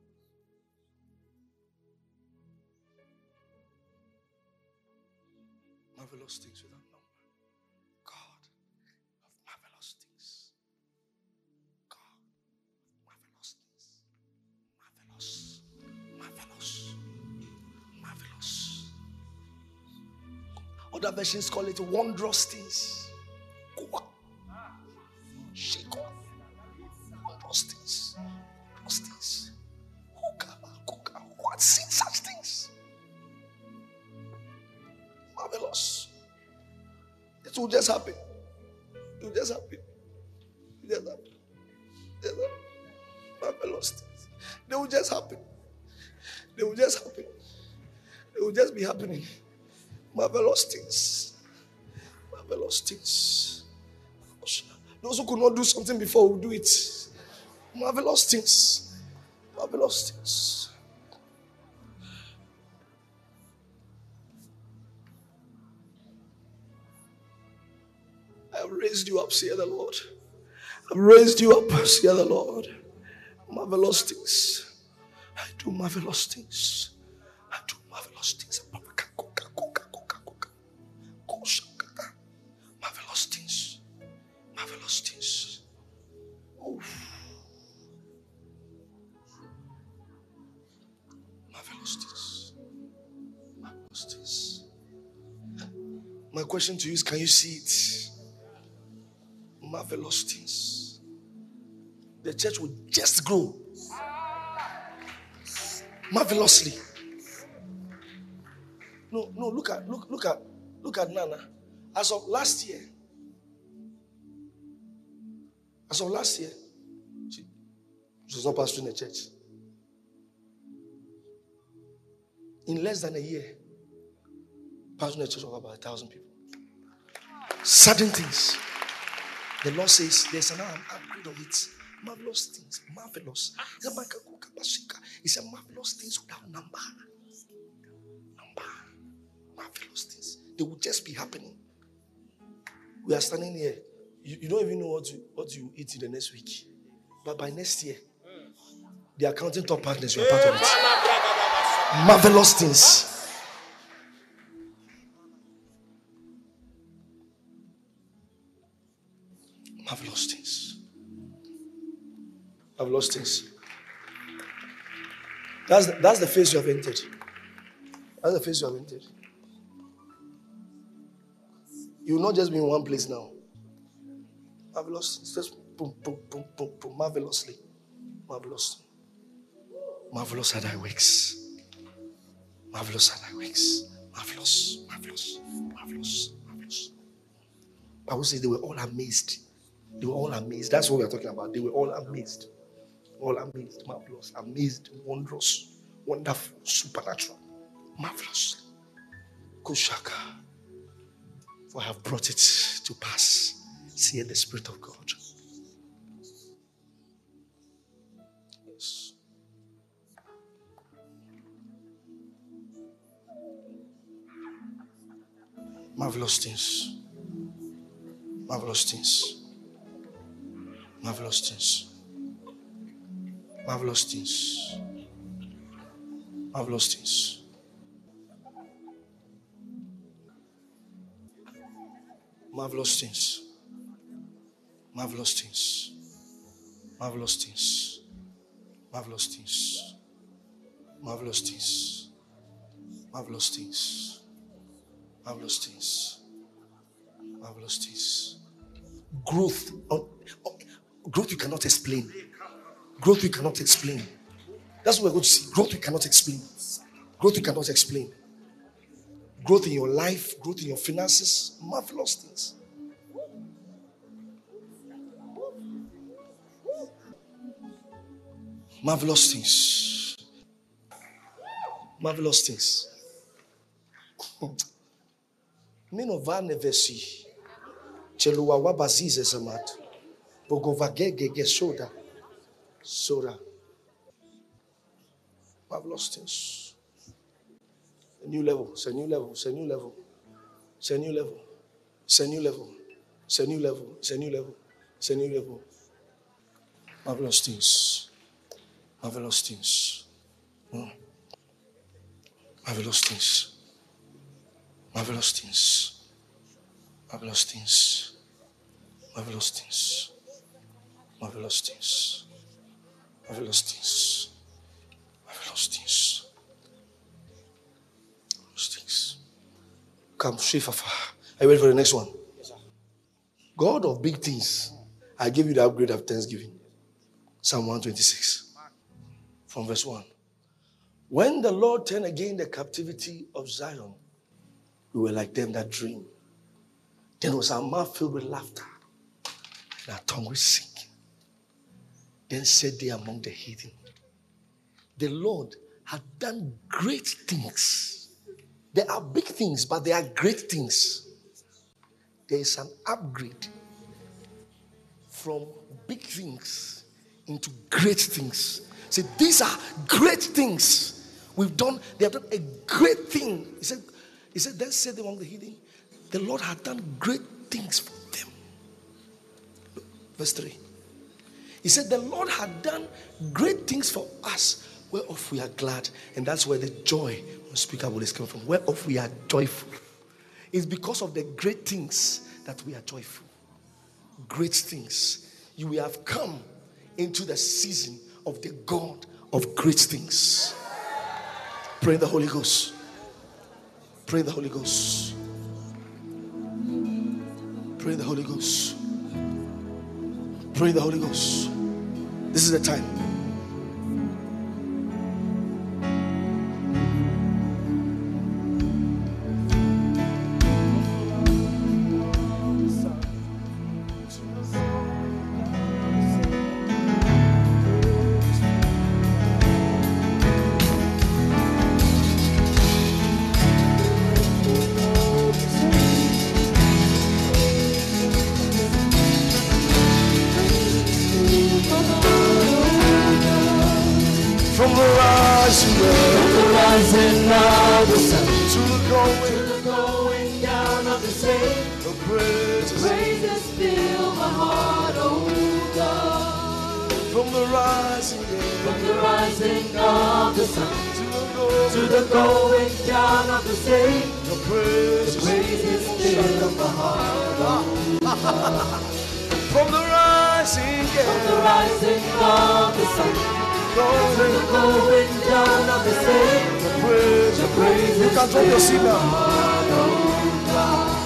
Marvelous things without number. God of marvelous things. God of marvelous things. Marvelous. Marvelous. Marvelous. Other versions call it wondrous things. Could not do something before will do it. Marvelous things. Marvelous things. I have raised you up, say the Lord. I've raised you up, say the Lord. Marvelous things. I do marvelous things. Question to you is can you see it? Marvelous things. The church will just grow marvelously. No, no, look at look look at look at Nana. As of last year, as of last year, she, she was not pastoring the church. In less than a year, pastoring the church of about a thousand people. Sudden things. The Lord says there's an upgrade of it. Marvelous things. Marvelous. He said marvelous things without number. Number. Marvelous things. They will just be happening. We are standing here. You, you don't even know what you what you eat in the next week. But by next year, the accounting top partners, you are part of it. Marvelous things. Marvelous things. That's the, that's the phase you have entered. That's the phase you have entered. You will not just be in one place now. Marvelous. It's just boom, boom, boom, boom, boom. Marvelously. Marvelous. Marvelous are thy works. Marvelous are thy works. Marvelous. Marvelous. Marvelous. Marvelous. Bible says they were all amazed. They were all amazed. That's what we are talking about. They were all amazed. All amazed, marvelous, amazed, wondrous, wonderful, supernatural, marvelous. Kushaka. For I have brought it to pass. See the Spirit of God. Yes. Marvelous things. Marvelous things. Marvelous things. Marvelous things. Marvelous things. Marvelous things. Marvelous things. Marvelous things. Marvelous things. Marvelous things. Marvelous things. Marvelous things. Marvelous things. Growth. oh, oh, growth you cannot explain. Growth we cannot explain. That's what we're going to see. Growth we cannot explain. Growth we cannot explain. Growth in your life, growth in your finances, marvelous things. Marvelous things. Marvelous things. Minova nevesi. Cheluwa wabazize zamat. Bogovagege soda. Soda. Marvelous things. A new level. It's a new level. It's a new level. It's a new level. It's a new level. It's a new level. It's a new level. It's a new level. Marvelous things. Marvelous things. Hmm. Marvelous things. Marvelous things. Marvelous things. Marvelous things. Marvelous things. Marvelous things. Marvelous things. Marvelous things. Come, Shifafa. Are you ready for the next one? God of big things. I give you the upgrade of thanksgiving. Psalm 126. From verse 1. When the Lord turned again the captivity of Zion, we were like them that dream. Then was our mouth filled with laughter, and our tongue was singing. Then said they among the heathen, The Lord had done great things. There are big things, but they are great things. There is an upgrade from big things into great things. See, these are great things. We've done, they have done a great thing. He said, He said, then said among the heathen, the Lord had done great things for them. Verse 3. He said, The Lord had done great things for us, whereof we are glad. And that's where the joy unspeakable is coming from. Whereof we are joyful. It's because of the great things that we are joyful. Great things. You have come into the season of the God of great things. Pray the Holy Ghost. Pray the Holy Ghost. Pray the Holy Ghost. Pray the Holy Ghost. This is the time. The going, to the going down of the same. the praises. Praises fill my heart, oh God. From the rising From the rising of the sun to the going, to the going down of the same. the praises. Praises fill my heart. Oh From the rising From the rising of the sun going, going down of the same. the praises You can drop your seat fill now. heart, oh God.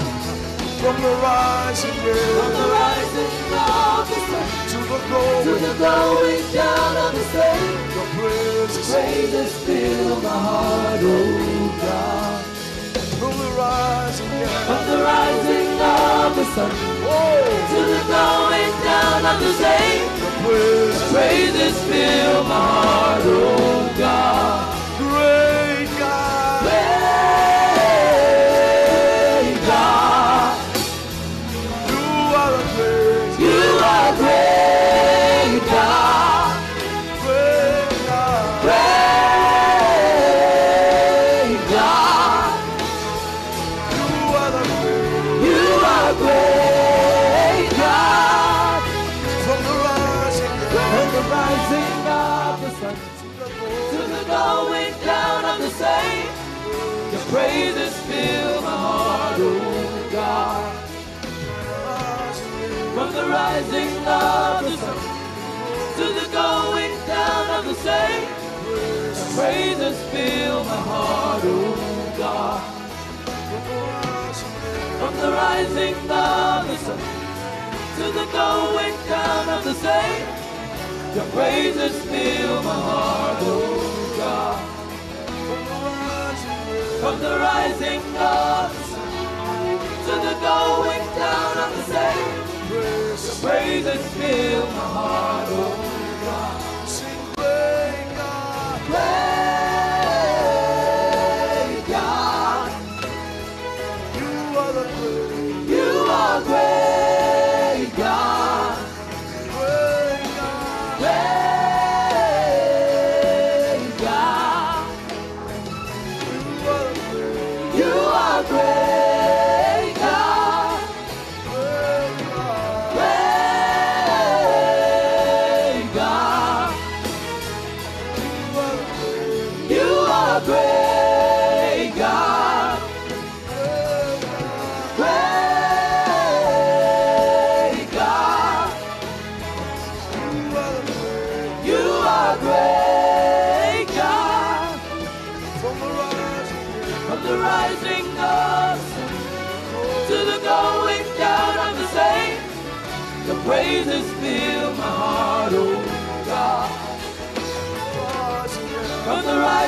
From the rising From the rising of the sun to the to going, the going down of the same. the praises. Praises fill my heart, oh God. From the rising From the rising of the sun oh. to the going down of the same. Praises fill my heart, oh God. Rising of the sun to the going down of the same, praises fill my heart, oh God. From the rising of the sun to the going down of the same, your praises fill my heart, oh God. From the rising of the sun to the going down of the same, your praises fill my heart, oh God. Sing great God. Great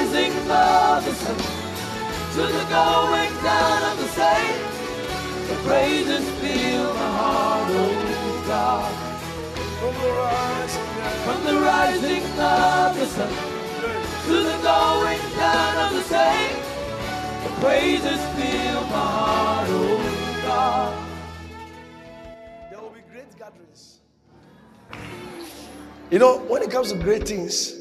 rising of the sun to the going down of the same, the praises fill my heart, oh God. from the rising From the rising of the sun to the going down of the same, the praises fill my heart, oh God. There will be great gatherings. You know, when it comes to great things,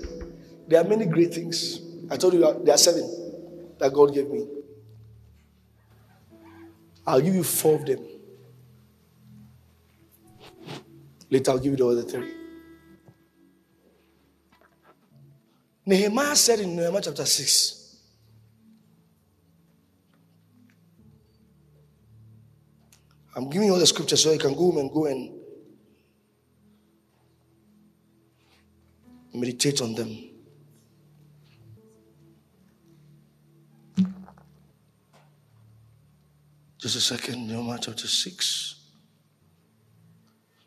there are many great things. I told you there are seven that God gave me. I'll give you four of them. Later, I'll give you the other three. Nehemiah said in Nehemiah chapter 6, I'm giving you all the scriptures so you can go home and go and meditate on them. Just a second, Nehemiah chapter 6.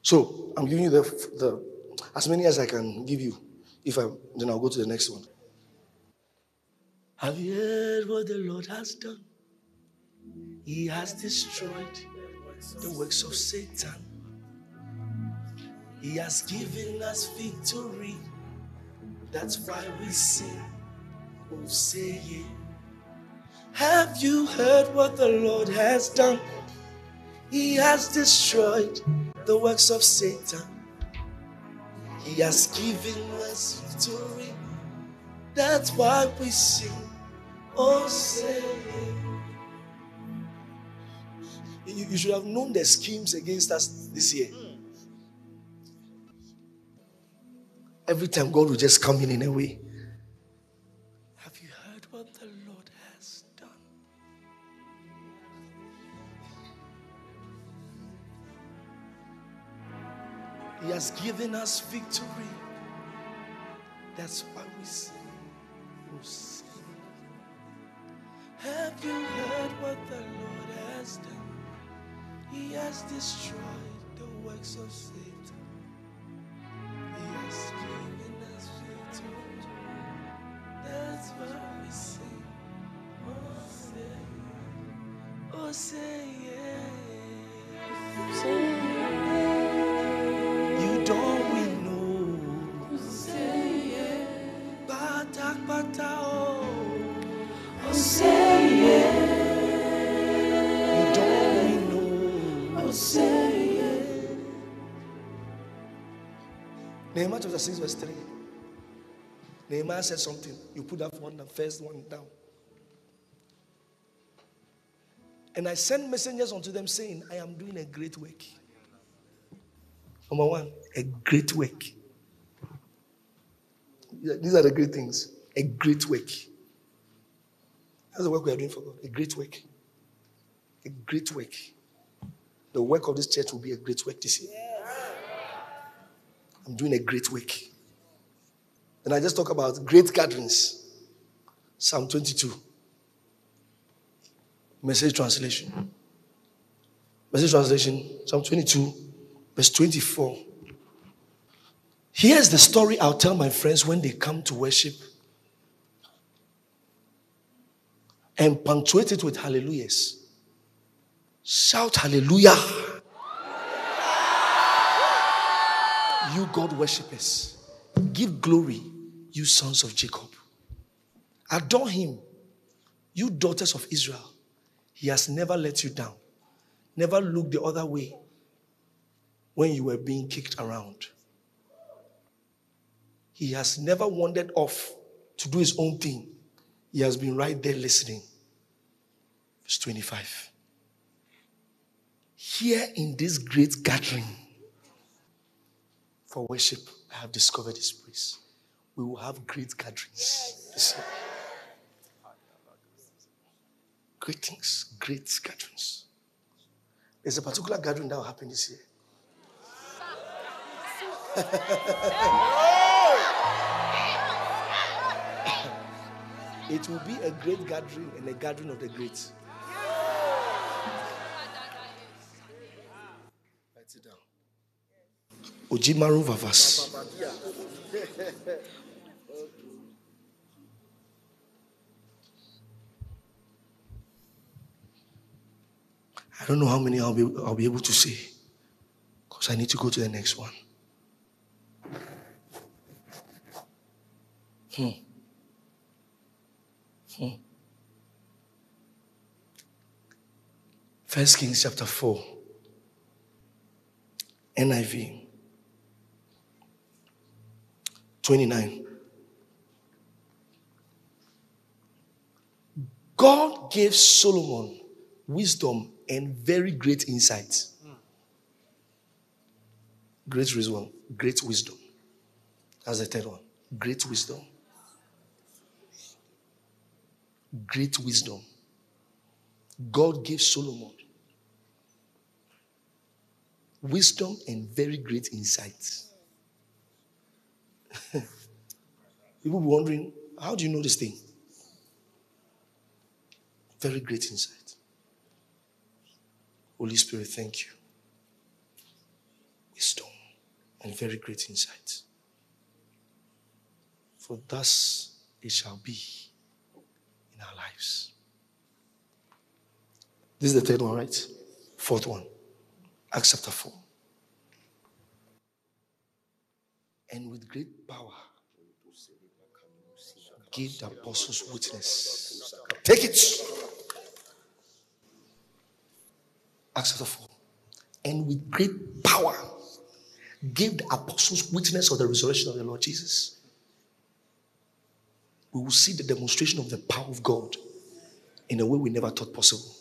So I'm giving you the, the as many as I can give you. If I then I'll go to the next one. Have you heard what the Lord has done? He has destroyed the works of Satan. He has given us victory. That's why we sing. Oh, say it. Have you heard what the Lord has done? He has destroyed the works of Satan. He has given us victory. That's why we sing. Oh, say. You, you should have known the schemes against us this year. Every time God will just come in in a way. He has given us victory. That's why we sing. Sing. Have you heard what the Lord has done? He has destroyed the works of Satan. Nehemiah chapter 6, verse 3. Nehemiah said something. You put that one, the first one down. And I sent messengers unto them saying, I am doing a great work. Number one, a great work. These are the great things. A great work. That's the work we are doing for God. A great work. A great work. The work of this church will be a great work this year. I'm doing a great work. And I just talk about great gatherings. Psalm 22. Message translation. Message translation, Psalm 22, verse 24. Here's the story I'll tell my friends when they come to worship and punctuate it with hallelujahs. Shout hallelujah. You God worshippers, give glory, you sons of Jacob. Adore him, you daughters of Israel. He has never let you down, never looked the other way when you were being kicked around. He has never wandered off to do his own thing. He has been right there listening. Verse 25. Here in this great gathering for worship, I have discovered this place. We will have great gatherings. year. Great things, great gatherings. There's a particular gathering that will happen this year. (laughs) it will be a great gathering and a gathering of the great. Ojimaru Vavas. I don't know how many I'll be, I'll be able to say because I need to go to the next one. Hmm. Hmm. First Kings chapter 4. NIV 29. God gave Solomon wisdom and very great insight. Great wisdom. Great wisdom. That's the third one. Great wisdom. Great wisdom. God gave Solomon wisdom and very great insight. (laughs) People be wondering, how do you know this thing? Very great insight. Holy Spirit, thank you. Wisdom and very great insight. For thus it shall be in our lives. This is the third one, right? Fourth one. Acts chapter 4. And with great power, give the apostles witness. Take it. Acts chapter 4. And with great power, give the apostles witness of the resurrection of the Lord Jesus. We will see the demonstration of the power of God in a way we never thought possible.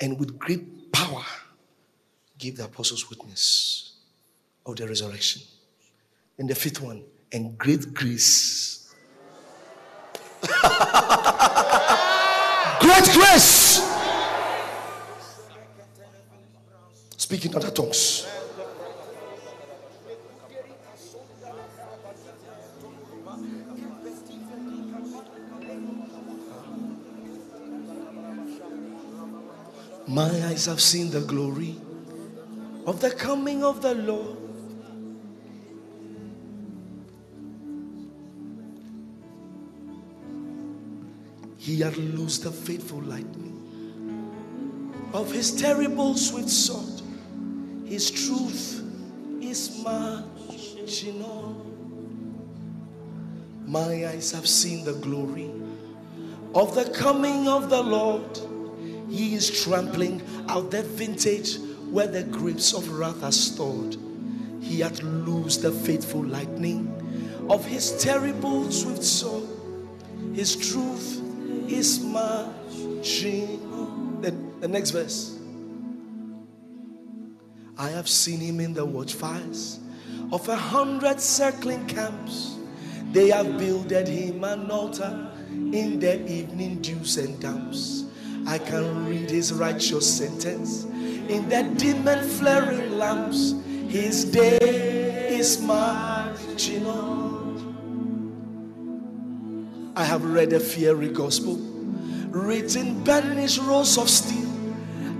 And with great power, give the apostles witness of the resurrection. And the fifth one, and great grace. (laughs) great grace. Speaking other tongues. My eyes have seen the glory of the coming of the Lord. He had loosed the faithful lightning of his terrible swift sword. His truth is marching on. My eyes have seen the glory of the coming of the Lord. He is trampling out the vintage where the grapes of wrath are stored. He hath loosed the faithful lightning of his terrible swift sword. His truth is marching. The, the next verse. I have seen him in the watchfires of a hundred circling camps. They have builded him an altar in the evening dews and damps. I can read his righteous sentence in the dim and flaring lamps. His day is marching on. I have read a fiery gospel written burnished rows of steel.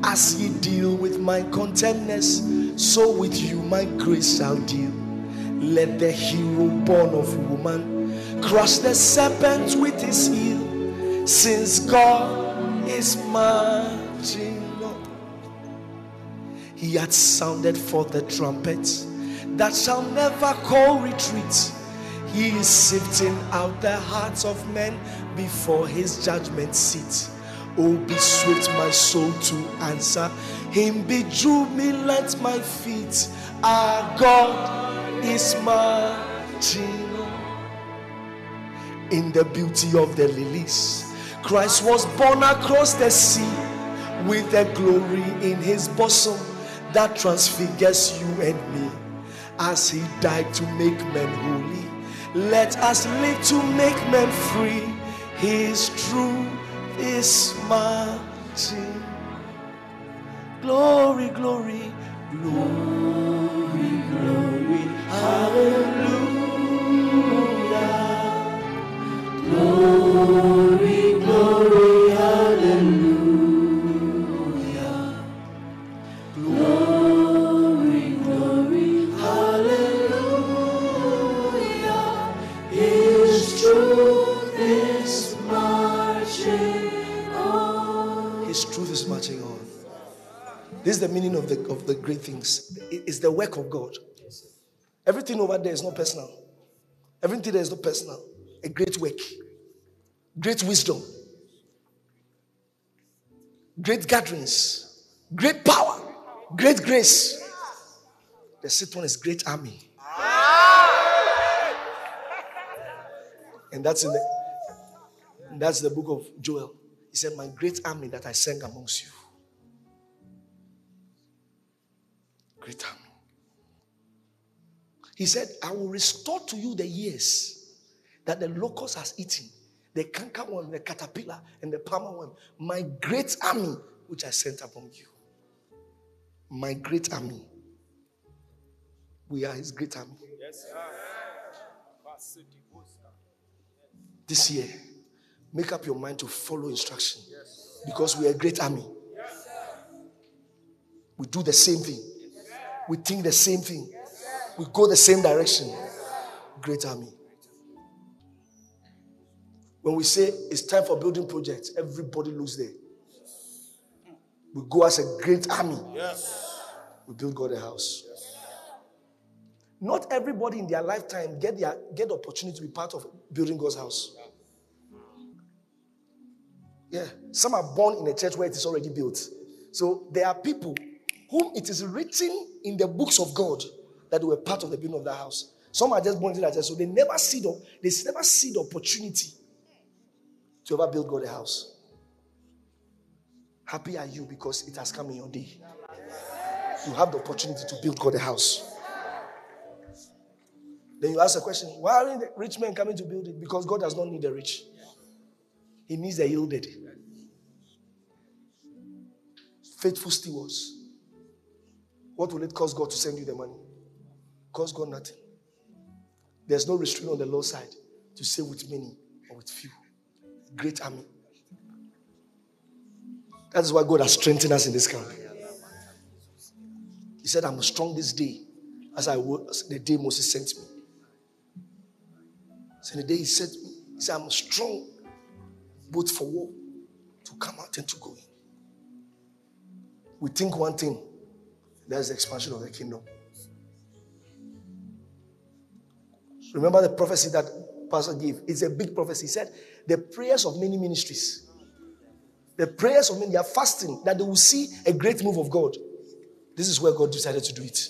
As ye deal with my contemners, so with you my grace shall deal. Let the hero born of woman crush the serpent with his heel, since God is marching. He had sounded forth the trumpet that shall never call retreat. He is sifting out the hearts of men before his judgment seat. Oh, be swift, my soul, to answer him. Bedew me, let my feet. Our God is marching. In the beauty of the lilies, Christ was born across the sea with a glory in his bosom that transfigures you and me. As he died to make men holy, let us live to make men free. His truth is marching. Glory, glory, glory, glory, hallelujah. Glory, the meaning of the of the great things. It- It's the work of God. Everything over there is not personal. Everything there is not personal. A great work, great wisdom, great gatherings, great power, great grace. The sixth one is great army. And that's in the that's the book of Joel. He said, My great army that I send amongst you. Great army. He said, I will restore to you the years that the locust has eaten, the cankerworm, the caterpillar, and the palmerworm. My great army, which I sent upon you. My great army. We are his great army. Yes, This year, make up your mind to follow instruction because we are a great army. We do the same thing, we think the same thing, we go the same direction. Great army. When we say it's time for building projects, everybody looks there. We go as a great army. Yes. We build God a house. Not everybody in their lifetime get their get the opportunity to be part of building God's house. Yeah, some are born in a church where it is already built. So there are people whom it is written in the books of God that they were part of the building of the house. Some are just born into that so they never see the they never see the opportunity to ever build God a house. Happy are you because it has come in your day. You have the opportunity to build God a house. Then you ask a question why aren't the rich men coming to build it? Because God does not need the rich, He needs the yielded. Faithful stewards. What will it cost God to send you the money? Cost God nothing. There's no restraint on the Lord's side to say with many or with few. Great army. That is why God has strengthened us in this camp. He said, I'm strong this day as I was the day Moses sent me. So the day he sent me, he said, I'm strong both for war to come out and to go in. We think one thing, that's the expansion of the kingdom. Remember the prophecy that Pastor gave, it's a big prophecy. He said, the prayers of many ministries, the prayers of many, are fasting that they will see a great move of God. This is where God decided to do it.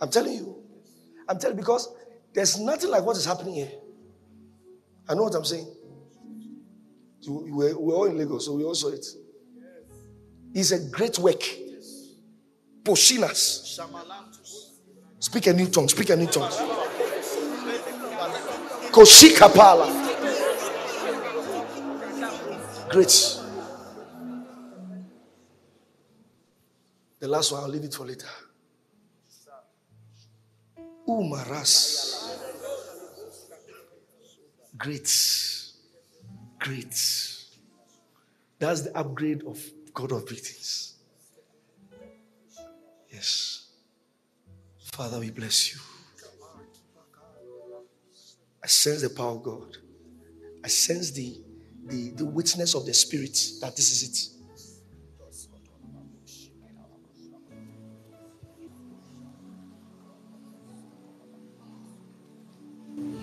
I'm telling you. I'm telling you because there's nothing like what is happening here. I know what I'm saying. We're, we're all in Lagos, so we all saw it. It's a great work. Poshinas. Speak a new tongue. Speak a new tongue. Koshikapala. Great. The last one, I'll leave it for later. Umaras. Great. Great. That's the upgrade of God of victims. Yes. Father, we bless you. I sense the power of God. I sense the, the, the witness of the Spirit that this is it.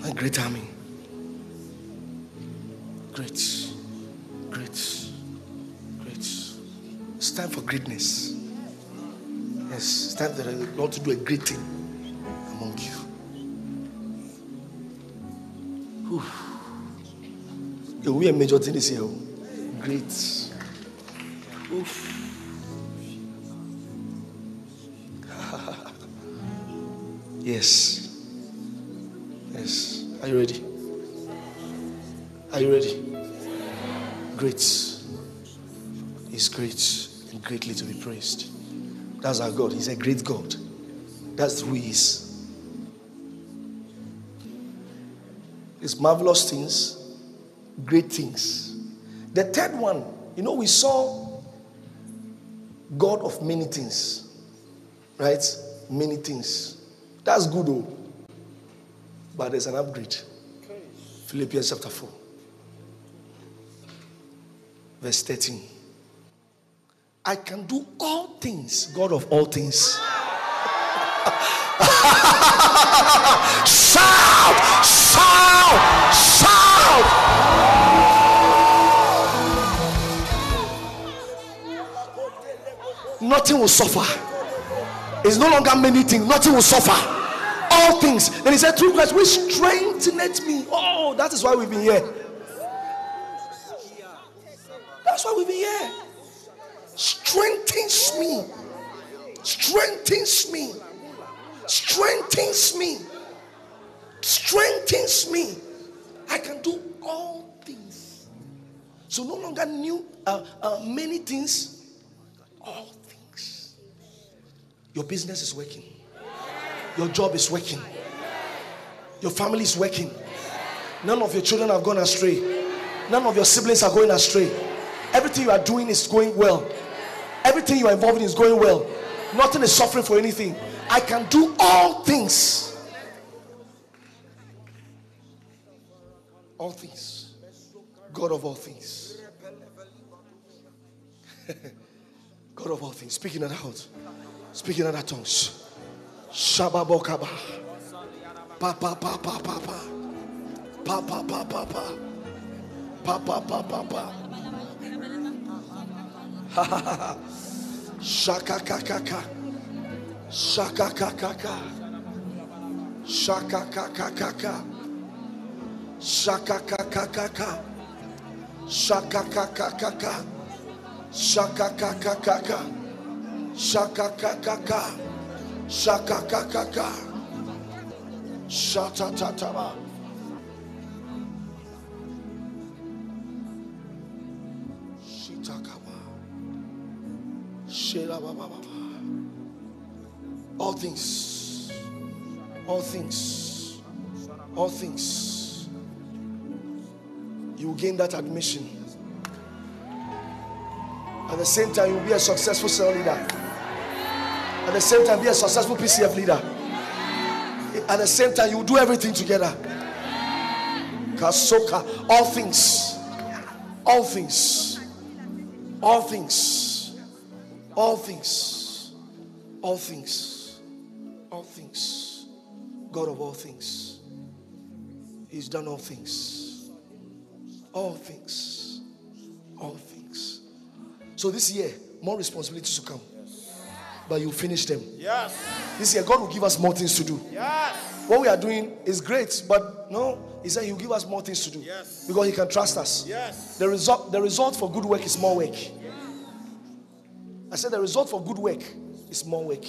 A great army. Great. Great. Great. It's time for greatness. Yes, it's time for the Lord to do a great thing among you. Will be a major thing this year. oh. Great. Oof. (laughs) yes. Yes. Are you ready? Are you ready? Great. He's great and greatly to be praised. That's our God. He's a great God. That's who He is. It's marvelous things, great things. The third one, you know, we saw God of many things, right? Many things. That's good, though. But there's an upgrade. Philippians chapter 4, verse 13. I can do all things, God of all things. shout, shout, shout. Nothing will suffer. It's no longer many things, nothing will suffer. All things. And he said, through Christ, which strengthened me. Oh, that is why we've been here. That's why we've been here strengthens me, strengthens me, strengthens me, strengthens me. I can do all things. So no longer new, uh, uh, many things, all things. Your business is working. Your job is working. Your family is working. None of your children have gone astray. None of your siblings are going astray. Everything you are doing is going well. Everything you are involved in is going well. Nothing is suffering for anything. I can do all things. All things. God of all things. (laughs) God of all things. Speaking it out. Speaking in other tongues. Shababokaba. Pa pa pa pa pa pa. Pa pa pa pa pa. Pa pa pa pa pa. Shaka kaka kaka. Shaka kaka Shaka kaka Shaka kaka Shaka kaka kaka. Shaka kaka Shaka kaka kaka. Shaka kaka Shata tataba all things, all things, all things. You will gain that admission. At the same time, you will be a successful cell leader. At the same time, be a successful PCF leader. At the same time, you do everything together. Kasoka, all things, all things, all things, all things, all things, all things, God of all things, He's done all things. All things. All things. So this year, more responsibilities to come. But you finish them. Yes. This year, God will give us more things to do. Yes. What we are doing is great, but no, He said He'll give us more things to do. Yes. Because He can trust us. Yes. The result, the result for good work is more work. I said the result for good work is more work.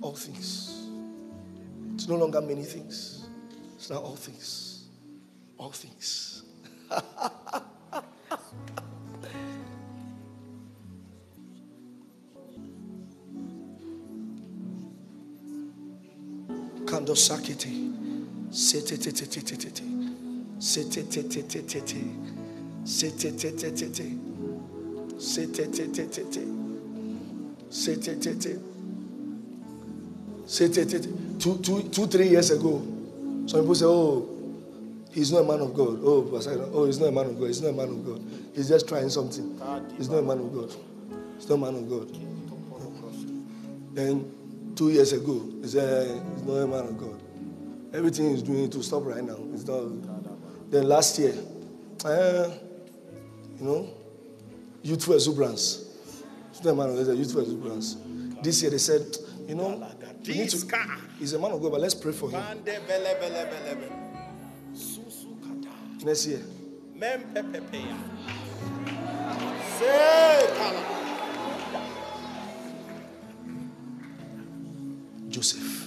All things. It's no longer many things. It's now all things. All things. (laughs) Kando sakete. Sete te te te te te te. Sete te te te te te. Sete te te Two, two, two, three years ago, some people say, oh, he's not a man of God. Oh, Pastor, oh, he's not a man of God. He's not a man of God. He's just trying something. He's not a man of God. He's not a man of God. Then two years ago, he said, he's not a man of God. Everything he's doing to stop right now. It's not. Then last year, uh, you know, youthful exuberance. A man God. A youthful exuberance. This year they said, you know, we need to, he's a man of God, but let's pray for him. Next year. Joseph.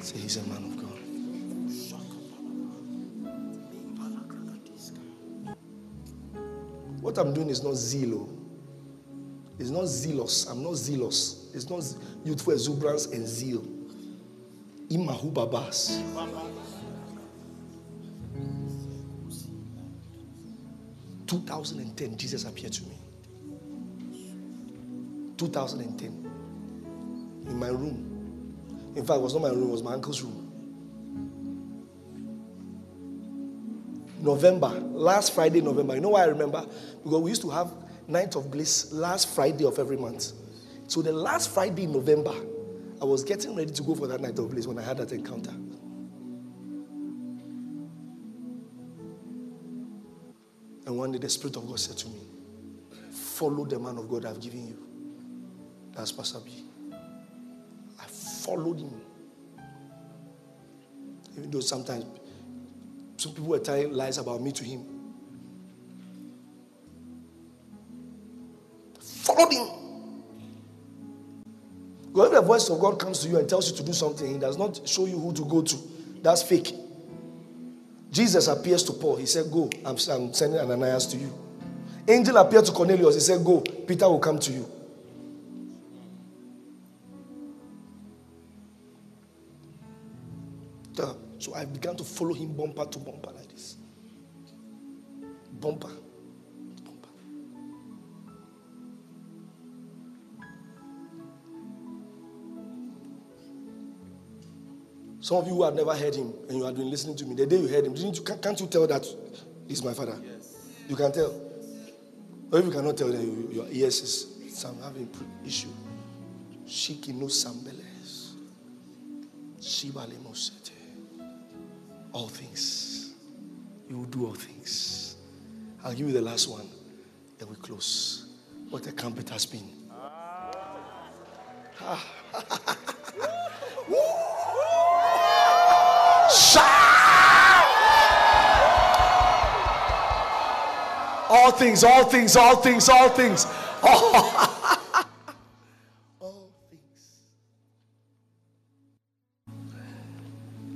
Say he's a man of What I'm doing is not zeal. Oh. It's not zealous. I'm not zealous. It's not youthful exuberance and zeal. Imahu babas. Two thousand and ten, Jesus appeared to me. 2010 in my room. In fact, it was not my room, it was my uncle's room. November, last Friday, November. You know why I remember? Because we used to have Night of Bliss last Friday of every month. So the last Friday in November, I was getting ready to go for that Night of Bliss when I had that encounter. And one day the Spirit of God said to me, Follow the man of God I've given you. That's Pastor B. I followed him. Even though sometimes some people were telling lies about me to him. Followed him. If the voice of God comes to you and tells you to do something, he does not show you who to go to. That's fake. Jesus appears to Paul. He said, Go, I'm, I'm sending Ananias to you. Angel appeared to Cornelius. He said, Go, Peter will come to you. So I began to follow him bumper to bumper like this. Bumper bumper. Some of you who have never heard him and you have been listening to me, the day you heard him, didn't you, can't you tell that he's my father? Yes. You can tell. Or if you cannot tell, then you, your ears is some having issue. Shiki no sambeles. Shibale mosete. All things. You will do all things. I'll give you the last one. Then we close. What a camp it has been. Ah. (laughs) All things, all things, all things, all things. All, (laughs) all things.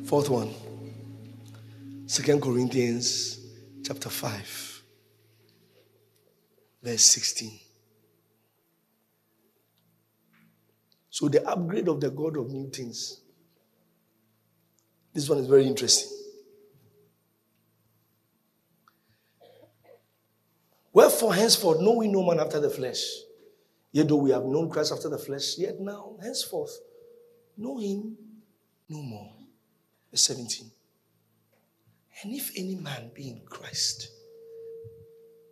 Fourth one. Second Corinthians chapter 5, verse 16. So the upgrade of the God of new things. This one is very interesting. Wherefore, henceforth, know we no man after the flesh. Yet though we have known Christ after the flesh, yet now, henceforth, know him no more. Verse 17. And if any man be in Christ,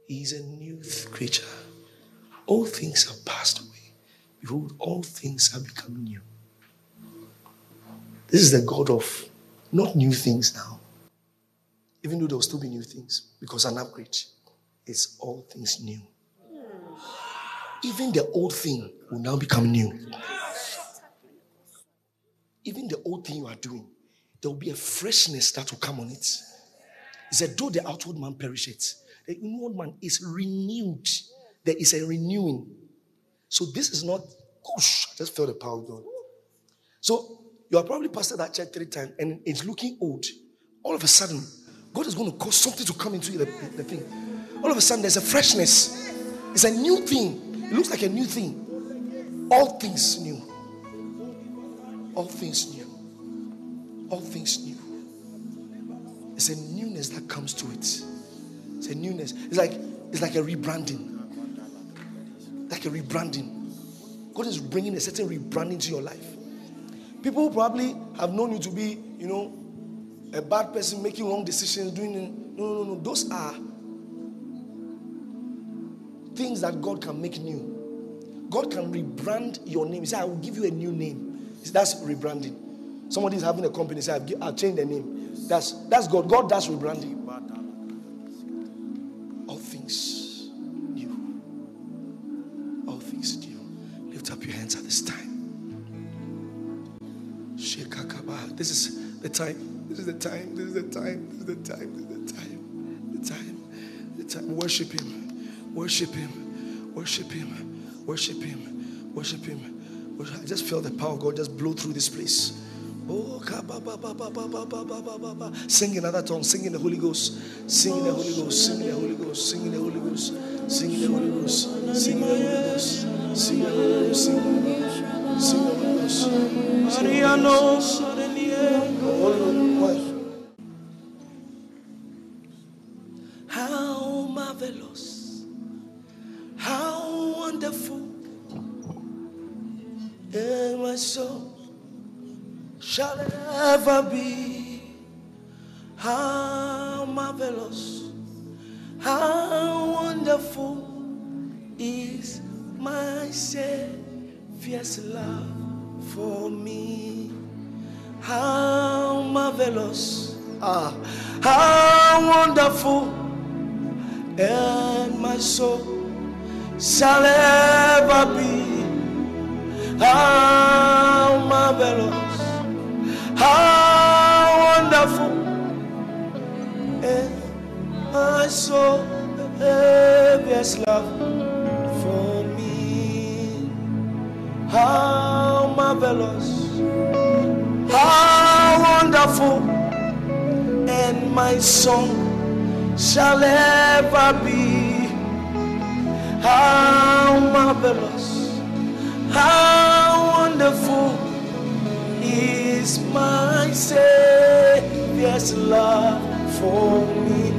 he is a new creature. All things have passed away. Behold, all things have become new. This is the God of not new things now, even though there will still be new things because an upgrade is all things new. Even the old thing will now become new. Even the old thing you are doing, there will be a freshness that will come on it. He said, though the outward man perisheth, the inward man is renewed. There is a renewing. So this is not, whoosh, I just felt the power of God. So you are probably pastored that church three times and it's looking old. All of a sudden, God is going to cause something to come into the, the thing. All of a sudden, there's a freshness. It's a new thing. It looks like a new thing. All things new. All things new. All things new. It's a newness that comes to it. It's a newness. It's like it's like a rebranding. Like a rebranding. God is bringing a certain rebranding to your life. People probably have known you to be, you know, a bad person making wrong decisions, doing no, no, no. Those are things that God can make new. God can rebrand your name. He said, I will give you a new name. That's rebranding. Somebody is having a company, say, I'll, change the name. That's that's God. God does rebranding. All things new. All things new. Lift up your hands at this time. This is the time. This is the time. This is the time. This is the time. This is the time. The time. The time. Worship Him. Worship Him. Worship Him. Worship Him. Worship Him. I just felt the power of God just blow through this place. Oh. Sing in other tongues. Sing in the Holy Ghost. Sing in the Holy Ghost. Sing in the Holy Ghost. Sing in the Holy Ghost. Sing in the Holy Ghost. Sing in the Holy Ghost. Sing in the Holy Ghost. Sing in the Holy Ghost. Sing in the Holy Ghost. Shall ever be. How marvelous, how wonderful is my Savior's love for me. How marvelous, ah, how wonderful, and my soul shall ever be. How marvelous, how wonderful, and my soul Savior's love for me. How marvelous, how wonderful, and my song shall ever be. How marvelous, how wonderful is my Savior's love for me.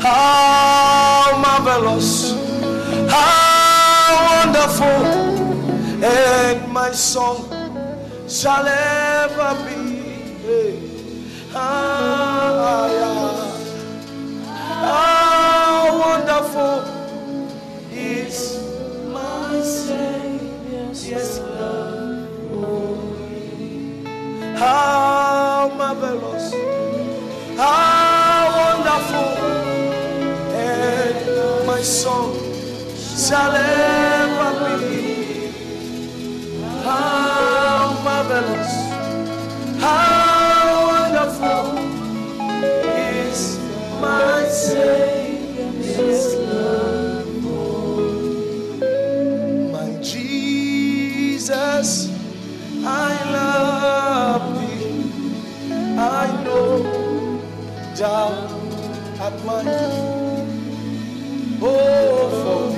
How marvelous, how wonderful, and my song shall ever be. Ah, yeah. How wonderful How marvelous, how wonderful, and my song shall ever be. How marvelous, how down at my Oh,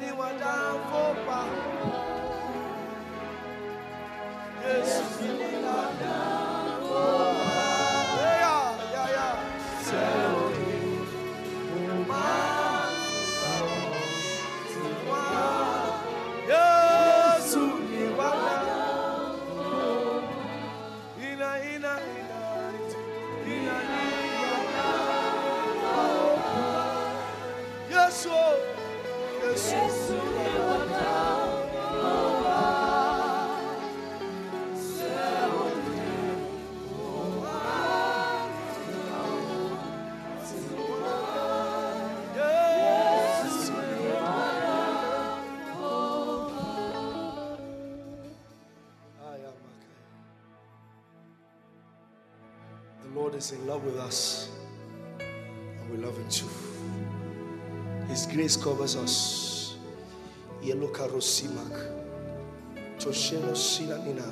ni for. is in love with us, and we love Him too. His grace covers us. Yelokarosimak. karosimak. Tosheno sinanina.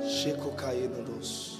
Sheko kayenodos.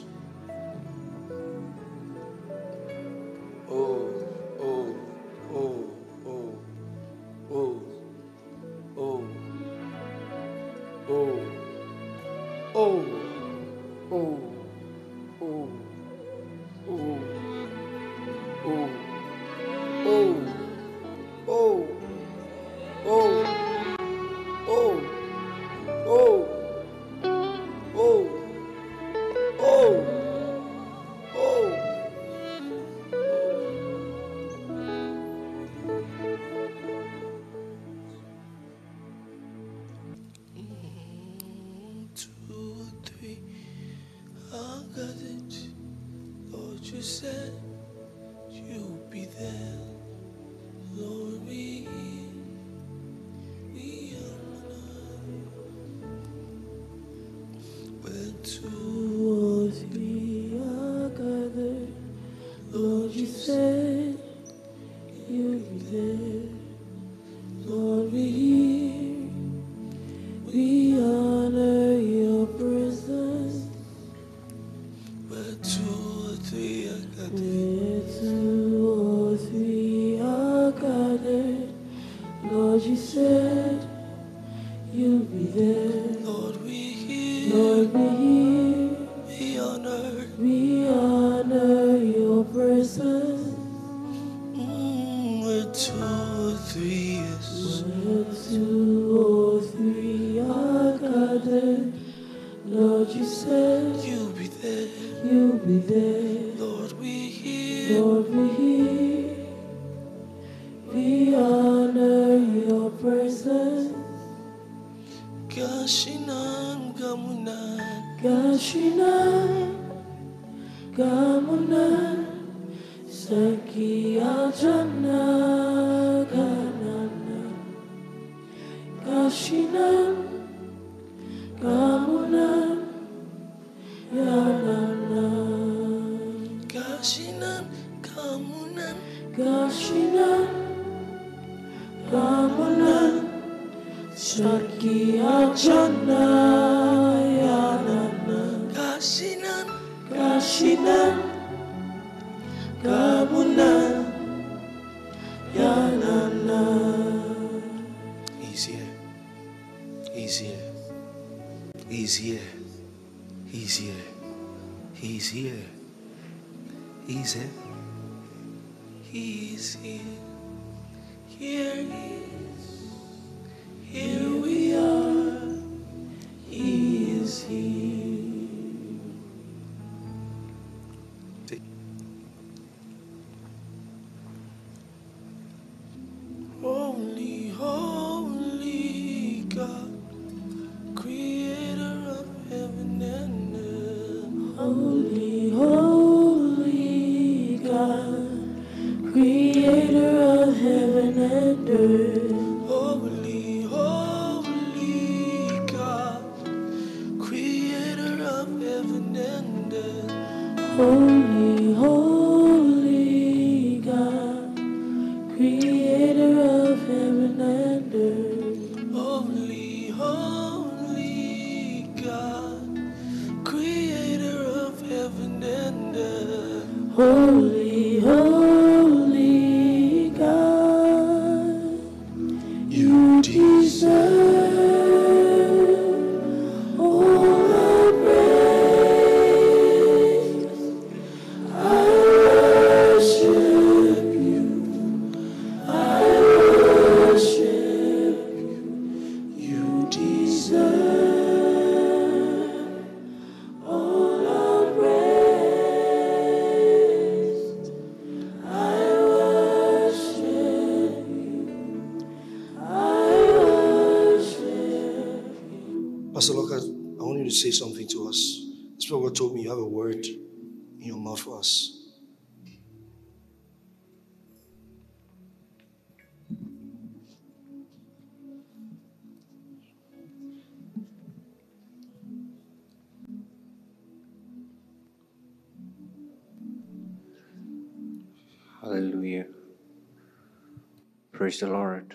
Praise the Lord.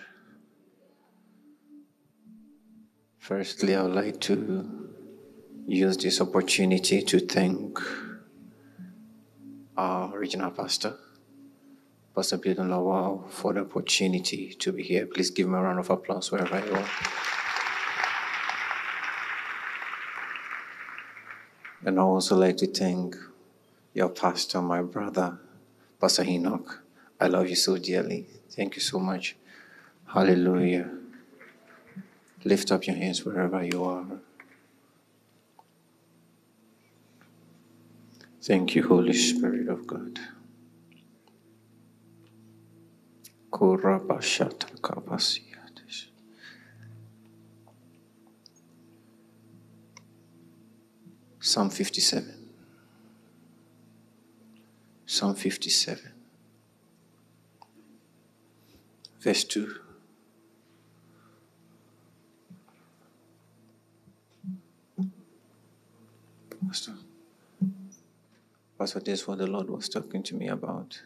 Firstly, I would like to use this opportunity to thank our regional pastor, Pastor Bill Lawal, for the opportunity to be here. Please give him a round of applause wherever you are. And I also like to thank your pastor, my brother, Pastor Enoch. I love you so dearly. Thank you so much. Hallelujah. Lift up your hands wherever you are. Thank you, Holy Spirit of God. Psalm 57. Psalm 57. Verse 2. Pastor. Pastor, this is what the Lord was talking to me about.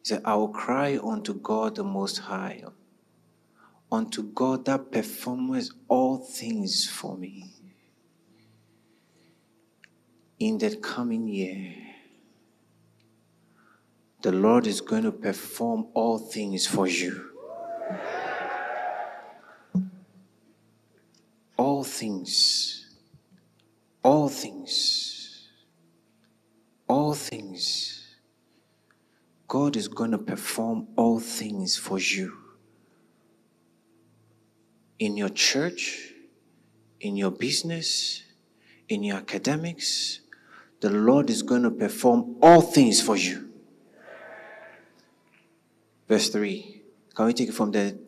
He said, I will cry unto God the Most High, unto God that performeth all things for me. In that coming year, the Lord is going to perform all things for you. All things. All things. All things. God is going to perform all things for you. In your church, in your business, in your academics. The Lord is going to perform all things for you. Verse 3. Can we take it from the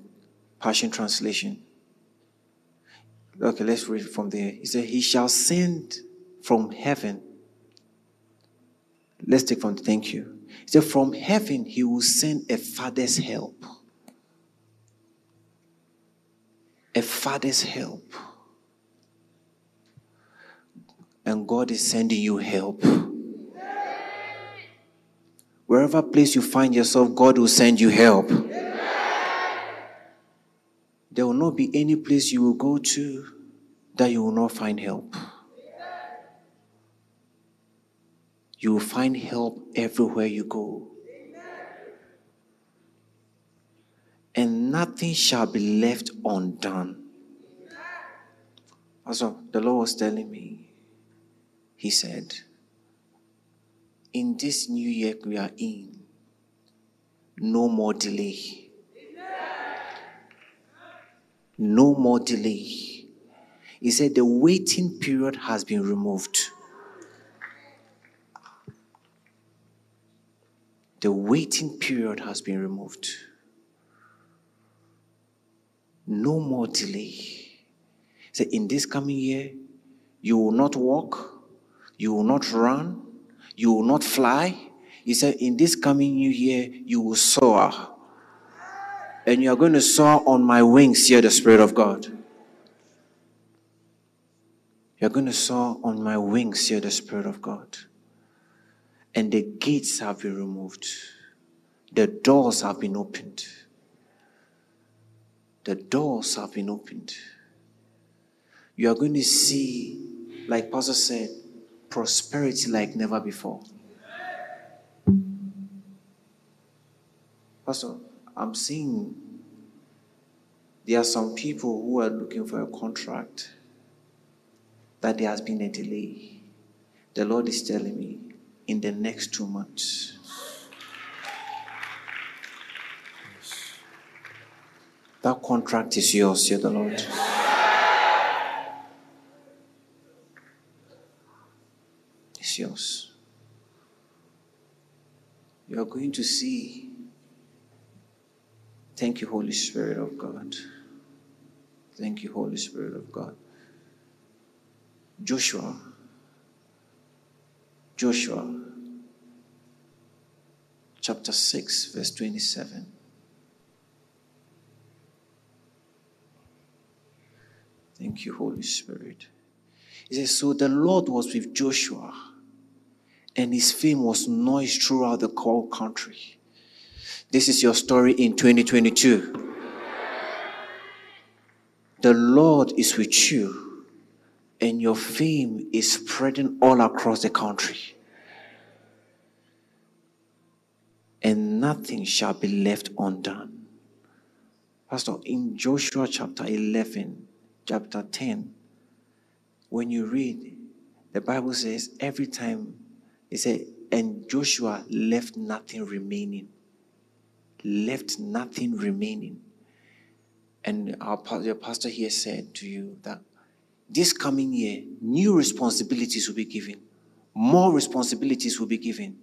Passion Translation? Okay, let's read from there. He said, He shall send from heaven. Let's take from the thank you. He said, From heaven, He will send a father's help. A father's help. And God is sending you help. Wherever place you find yourself, God will send you help. There will not be any place you will go to that you will not find help. You will find help everywhere you go. And nothing shall be left undone. Also, the Lord was telling me, He said, in this new year we are in, no more delay. No more delay. He said the waiting period has been removed. The waiting period has been removed. No more delay. Said, in this coming year, you will not walk, you will not run, you will not fly. He said, In this coming new year, you will soar. And you are going to soar on my wings, here, the Spirit of God. You're going to soar on my wings, here, the Spirit of God. And the gates have been removed, the doors have been opened. The doors have been opened. You are going to see, like Pastor said, prosperity like never before. Pastor, I'm seeing there are some people who are looking for a contract that there has been a delay. The Lord is telling me in the next two months. That contract is yours, said the Lord. yours. You are going to see. Thank you, Holy Spirit of God. Thank you, Holy Spirit of God. Joshua. Joshua chapter 6, verse 27. Thank you, Holy Spirit. He says, So the Lord was with Joshua and his fame was noised throughout the whole country. This is your story in 2022. The Lord is with you, and your fame is spreading all across the country. And nothing shall be left undone. Pastor, in Joshua chapter 11, chapter 10, when you read, the Bible says every time he said, and Joshua left nothing remaining. Left nothing remaining. And our your pastor here said to you that this coming year, new responsibilities will be given, more responsibilities will be given.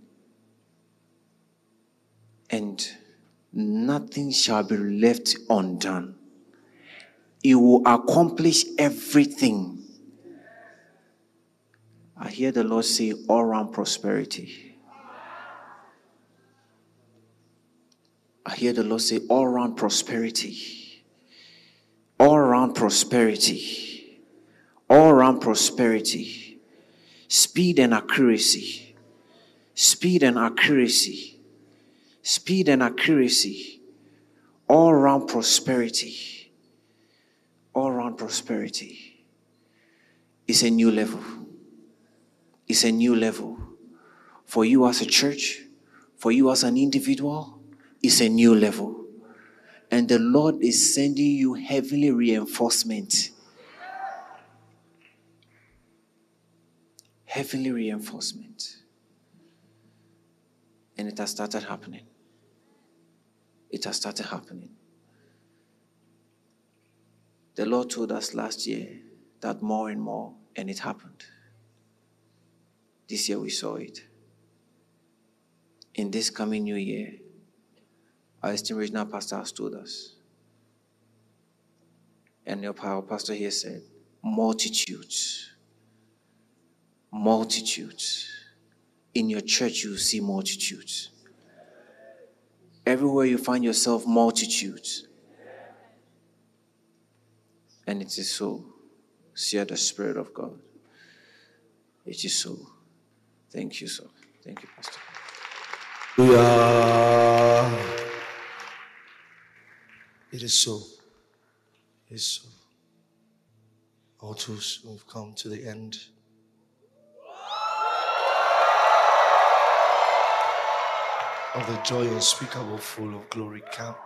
And nothing shall be left undone. It will accomplish everything I hear the Lord say all round prosperity. I hear the Lord say all round prosperity. All round prosperity. All round prosperity. Speed and accuracy. Speed and accuracy. Speed and accuracy. All round prosperity. All round prosperity. It's a new level is a new level. For you as a church, for you as an individual, is a new level. And the Lord is sending you heavenly reinforcement. Heavenly reinforcement. And it has started happening. It has started happening. The Lord told us last year that more and more, and it happened This year we saw it. In this coming new year, our esteemed regional pastor has told us. And your pastor here said, multitudes. Multitudes. In your church, you see multitudes. Everywhere you find yourself, multitudes. And it is so. See the Spirit of God. It is so. Thank you, sir. Thank you, Pastor. It is so. It is so. All tools have come to the end. Of the joy unspeakable, full of glory camp.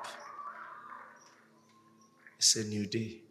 It's a new day.